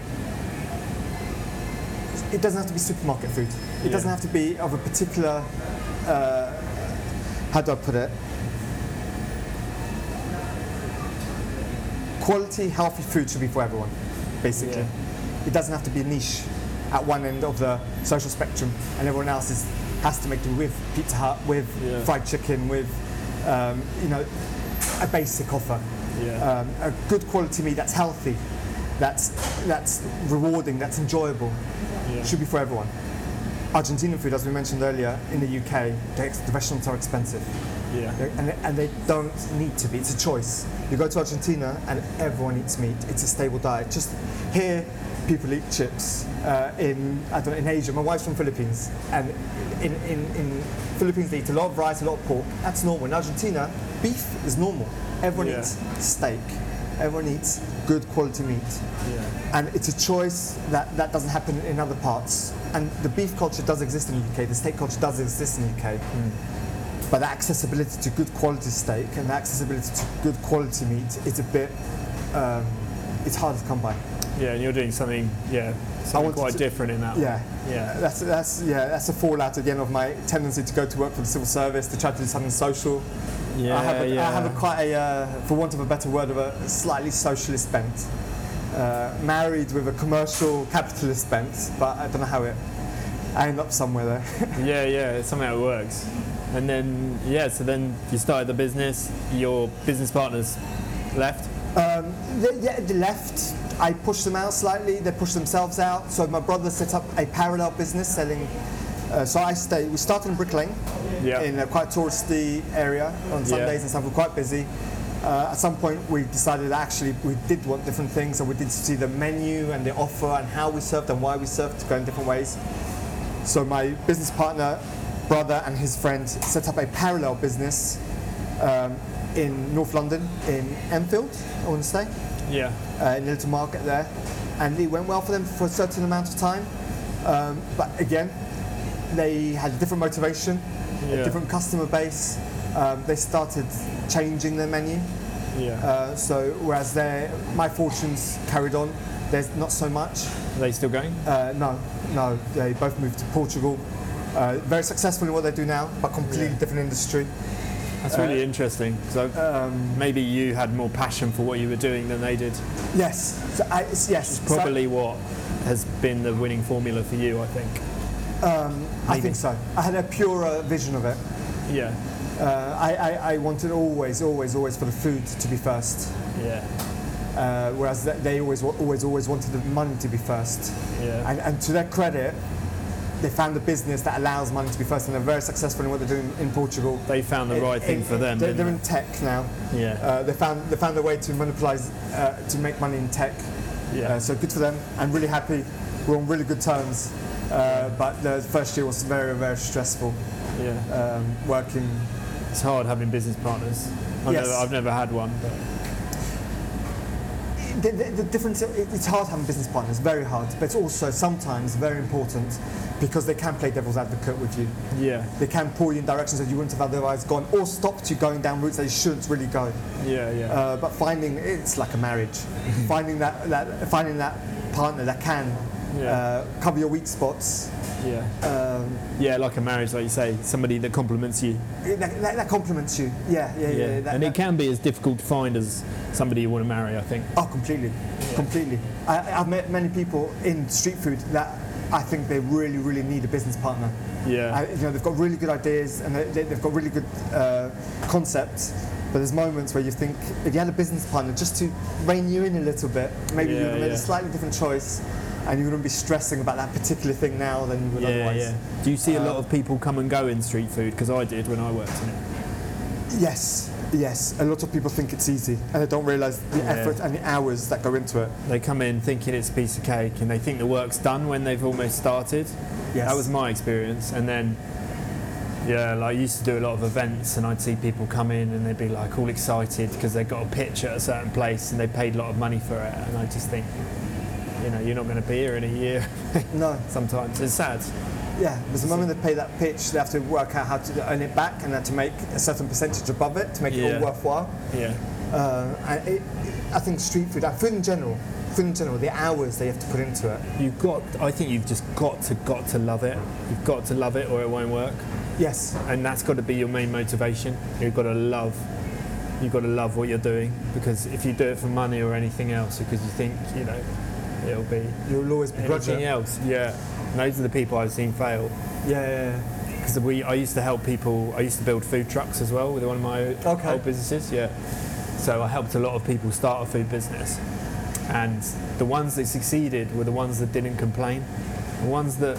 Speaker 2: it doesn't have to be supermarket food. It
Speaker 1: Yeah.
Speaker 2: doesn't have to be of a particular. Uh, how do I put it? Quality, healthy food should be for everyone, basically.
Speaker 1: Yeah.
Speaker 2: It doesn't have to be a niche at one end of the social spectrum, and everyone else is, has to make do with Pizza Hut, with
Speaker 1: Yeah.
Speaker 2: fried chicken, with um, you know a basic offer.
Speaker 1: Yeah.
Speaker 2: Um, a good quality meat that's healthy, that's that's rewarding, that's enjoyable, should be for everyone. Argentinian food, as we mentioned earlier, in the UK, the restaurants are expensive.
Speaker 1: Yeah.
Speaker 2: And, and they don't need to be. It's a choice. You go to Argentina and everyone eats meat. It's a stable diet. Just here, people eat chips. Uh, in I don't know, in Asia, my wife's from Philippines, and in, in, in Philippines they eat a lot of rice, a lot of pork. That's normal. In Argentina, beef is normal. Everyone
Speaker 1: Yeah.
Speaker 2: eats steak. Everyone eats good quality meat
Speaker 1: Yeah.
Speaker 2: and it's a choice that, that doesn't happen in other parts. And the beef culture does exist in the UK, the steak culture does exist in the UK. But the accessibility to good quality steak and the accessibility to good quality meat is a bit, um, it's hard to come by.
Speaker 1: Yeah, and you're doing something, yeah, something quite
Speaker 2: to-
Speaker 1: different in that.
Speaker 2: Yeah.
Speaker 1: Yeah.
Speaker 2: That's, that's, yeah, that's a fallout again of my tendency to go to work for the civil service, to try to do something social.
Speaker 1: Yeah,
Speaker 2: I have, a,
Speaker 1: yeah.
Speaker 2: I have a quite a, uh, for want of a better word, of a slightly socialist bent. Uh, married with a commercial capitalist bent, but I don't know how it. I end up somewhere there.
Speaker 1: yeah, yeah, it's somehow it works. And then, yeah, so then you started the business, your business partners left.
Speaker 2: Um, they, yeah, they left. I pushed them out slightly. They pushed themselves out. So my brother set up a parallel business selling. Uh, so I stayed. We started in Brick Lane,
Speaker 1: Yeah.
Speaker 2: in a quite touristy area on Sundays and stuff. We're quite busy. Uh, at some point, we decided actually we did want different things, and we did see the menu and the offer and how we served and why we served to go in different ways. So my business partner, brother, and his friend set up a parallel business um, in North London, in Enfield, I want to say
Speaker 1: yeah.
Speaker 2: uh, in a little market there, and it went well for them for a certain amount of time. Um, but again, they had a different motivation,
Speaker 1: Yeah.
Speaker 2: a different customer base. Um, they started changing their menu.
Speaker 1: Yeah.
Speaker 2: Uh, so whereas their my fortunes carried on, there's not so much.
Speaker 1: Are they still going?
Speaker 2: Uh, no, no, they both moved to Portugal. Uh, very successful in what they do now, but completely
Speaker 1: Yeah.
Speaker 2: different industry.
Speaker 1: That's really interesting. So
Speaker 2: Um,
Speaker 1: maybe you had more passion for what you were doing than they did.
Speaker 2: yes, so I, yes, so-
Speaker 1: Probably what has been the winning formula for you, I think.
Speaker 2: um, I think so. I had a purer vision of it.
Speaker 1: Yeah.
Speaker 2: Uh, I, I, I wanted always, always, always for the food to be first,
Speaker 1: Yeah.
Speaker 2: uh, whereas they always, always, always wanted the money to be first.
Speaker 1: Yeah.
Speaker 2: And, and to their credit, they found a business that allows money to be first, and they're very successful in what they're doing in Portugal.
Speaker 1: They found the
Speaker 2: In-
Speaker 1: right thing
Speaker 2: in-
Speaker 1: for them.
Speaker 2: They're, they're in tech now.
Speaker 1: they? yeah.
Speaker 2: Uh, they found they found a way to monopolize uh, to make money in tech.
Speaker 1: Yeah.
Speaker 2: Uh, so good for them. I'm really happy. We're on really good terms. Uh, but the first year was very, very stressful.
Speaker 1: yeah.
Speaker 2: Um, working
Speaker 1: It's hard having business partners. I've,
Speaker 2: Yes.
Speaker 1: never, I've never had one. But
Speaker 2: The, the, the difference, it- it's hard having business partners, very hard, but it's also sometimes very important because they can play devil's advocate with you.
Speaker 1: yeah.
Speaker 2: They can pull you in directions that you wouldn't have otherwise gone or stopped you going down routes that you shouldn't really go.
Speaker 1: Yeah. Yeah.
Speaker 2: Uh, but finding, it's like a marriage, finding that, that, finding that partner that can
Speaker 1: Yeah.
Speaker 2: uh, cover your weak spots,
Speaker 1: yeah.
Speaker 2: um,
Speaker 1: Yeah. Like a marriage, like you say, somebody that complements you.
Speaker 2: that, that, that complements you. Yeah, yeah, yeah. that-
Speaker 1: and it can be as difficult to find as somebody you want to marry, I think.
Speaker 2: Oh, completely, completely. I, I've met many people in street food that I think they really, really need a business partner.
Speaker 1: Yeah.
Speaker 2: I, you know, they've got really good ideas and they, they- they've got really good uh, concepts. But there's moments where you think if you had a business partner just to rein you in a little bit, maybe you would have made
Speaker 1: yeah.
Speaker 2: a slightly different choice, and you wouldn't be stressing about that particular thing now than you would
Speaker 1: yeah,
Speaker 2: otherwise.
Speaker 1: yeah. Do you see a lot
Speaker 2: Uh,
Speaker 1: of people come and go in street food? Because I did when I worked in it.
Speaker 2: Yes, yes. A lot of people think it's easy, and they don't realise the
Speaker 1: Yeah.
Speaker 2: effort and the hours that go into it.
Speaker 1: They come in thinking it's a piece of cake, and they think the work's done when they've almost started.
Speaker 2: Yes.
Speaker 1: That was my experience, and then. Yeah, like I used to do a lot of events, and I'd see people come in and they'd be like all excited because they got a pitch at a certain place and they paid a lot of money for it, and I just think, you know, you're not going to be here in a year.
Speaker 2: no.
Speaker 1: Sometimes it's sad.
Speaker 2: Yeah, because the moment they pay that pitch, they have to work out how to earn it back and then to make a certain percentage above it to make it all worthwhile.
Speaker 1: Yeah,
Speaker 2: Uh, and it, I think street food, and food in general, food in general, the hours they have to put into it.
Speaker 1: you've got. I think you've just got to got to love it. You've got to love it, or it won't work.
Speaker 2: Yes,
Speaker 1: and that's got to be your main motivation. You've got to love you've got to love what you're doing because if you do it for money or anything else, because you think you know it'll be
Speaker 2: You'll always be
Speaker 1: anything else, yeah. And those are the people I've seen fail.
Speaker 2: Yeah, yeah, yeah.
Speaker 1: Because we, I used to help people. I used to build food trucks as well with one of my
Speaker 2: Okay.
Speaker 1: old businesses. Yeah, so I helped a lot of people start a food business, and the ones that succeeded were the ones that didn't complain. The ones that,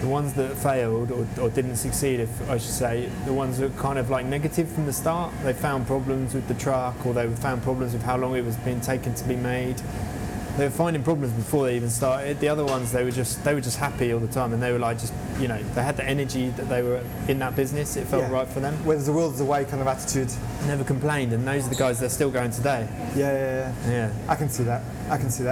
Speaker 1: the ones that failed or, or didn't succeed, if I should say, the ones that were kind of like negative from the start. They found problems with the truck, or they found problems with how long it was being taken to be made. They were finding problems before they even started. The other ones, they were just they were just happy all the time, and they were like just you know they had the energy that they were in that business. It felt
Speaker 2: Yeah.
Speaker 1: right for them.
Speaker 2: Where there's a will, there's a way kind of attitude.
Speaker 1: Never complained, and those are the guys that are still going today.
Speaker 2: Yeah, yeah, yeah.
Speaker 1: Yeah.
Speaker 2: I can see that. I can see that.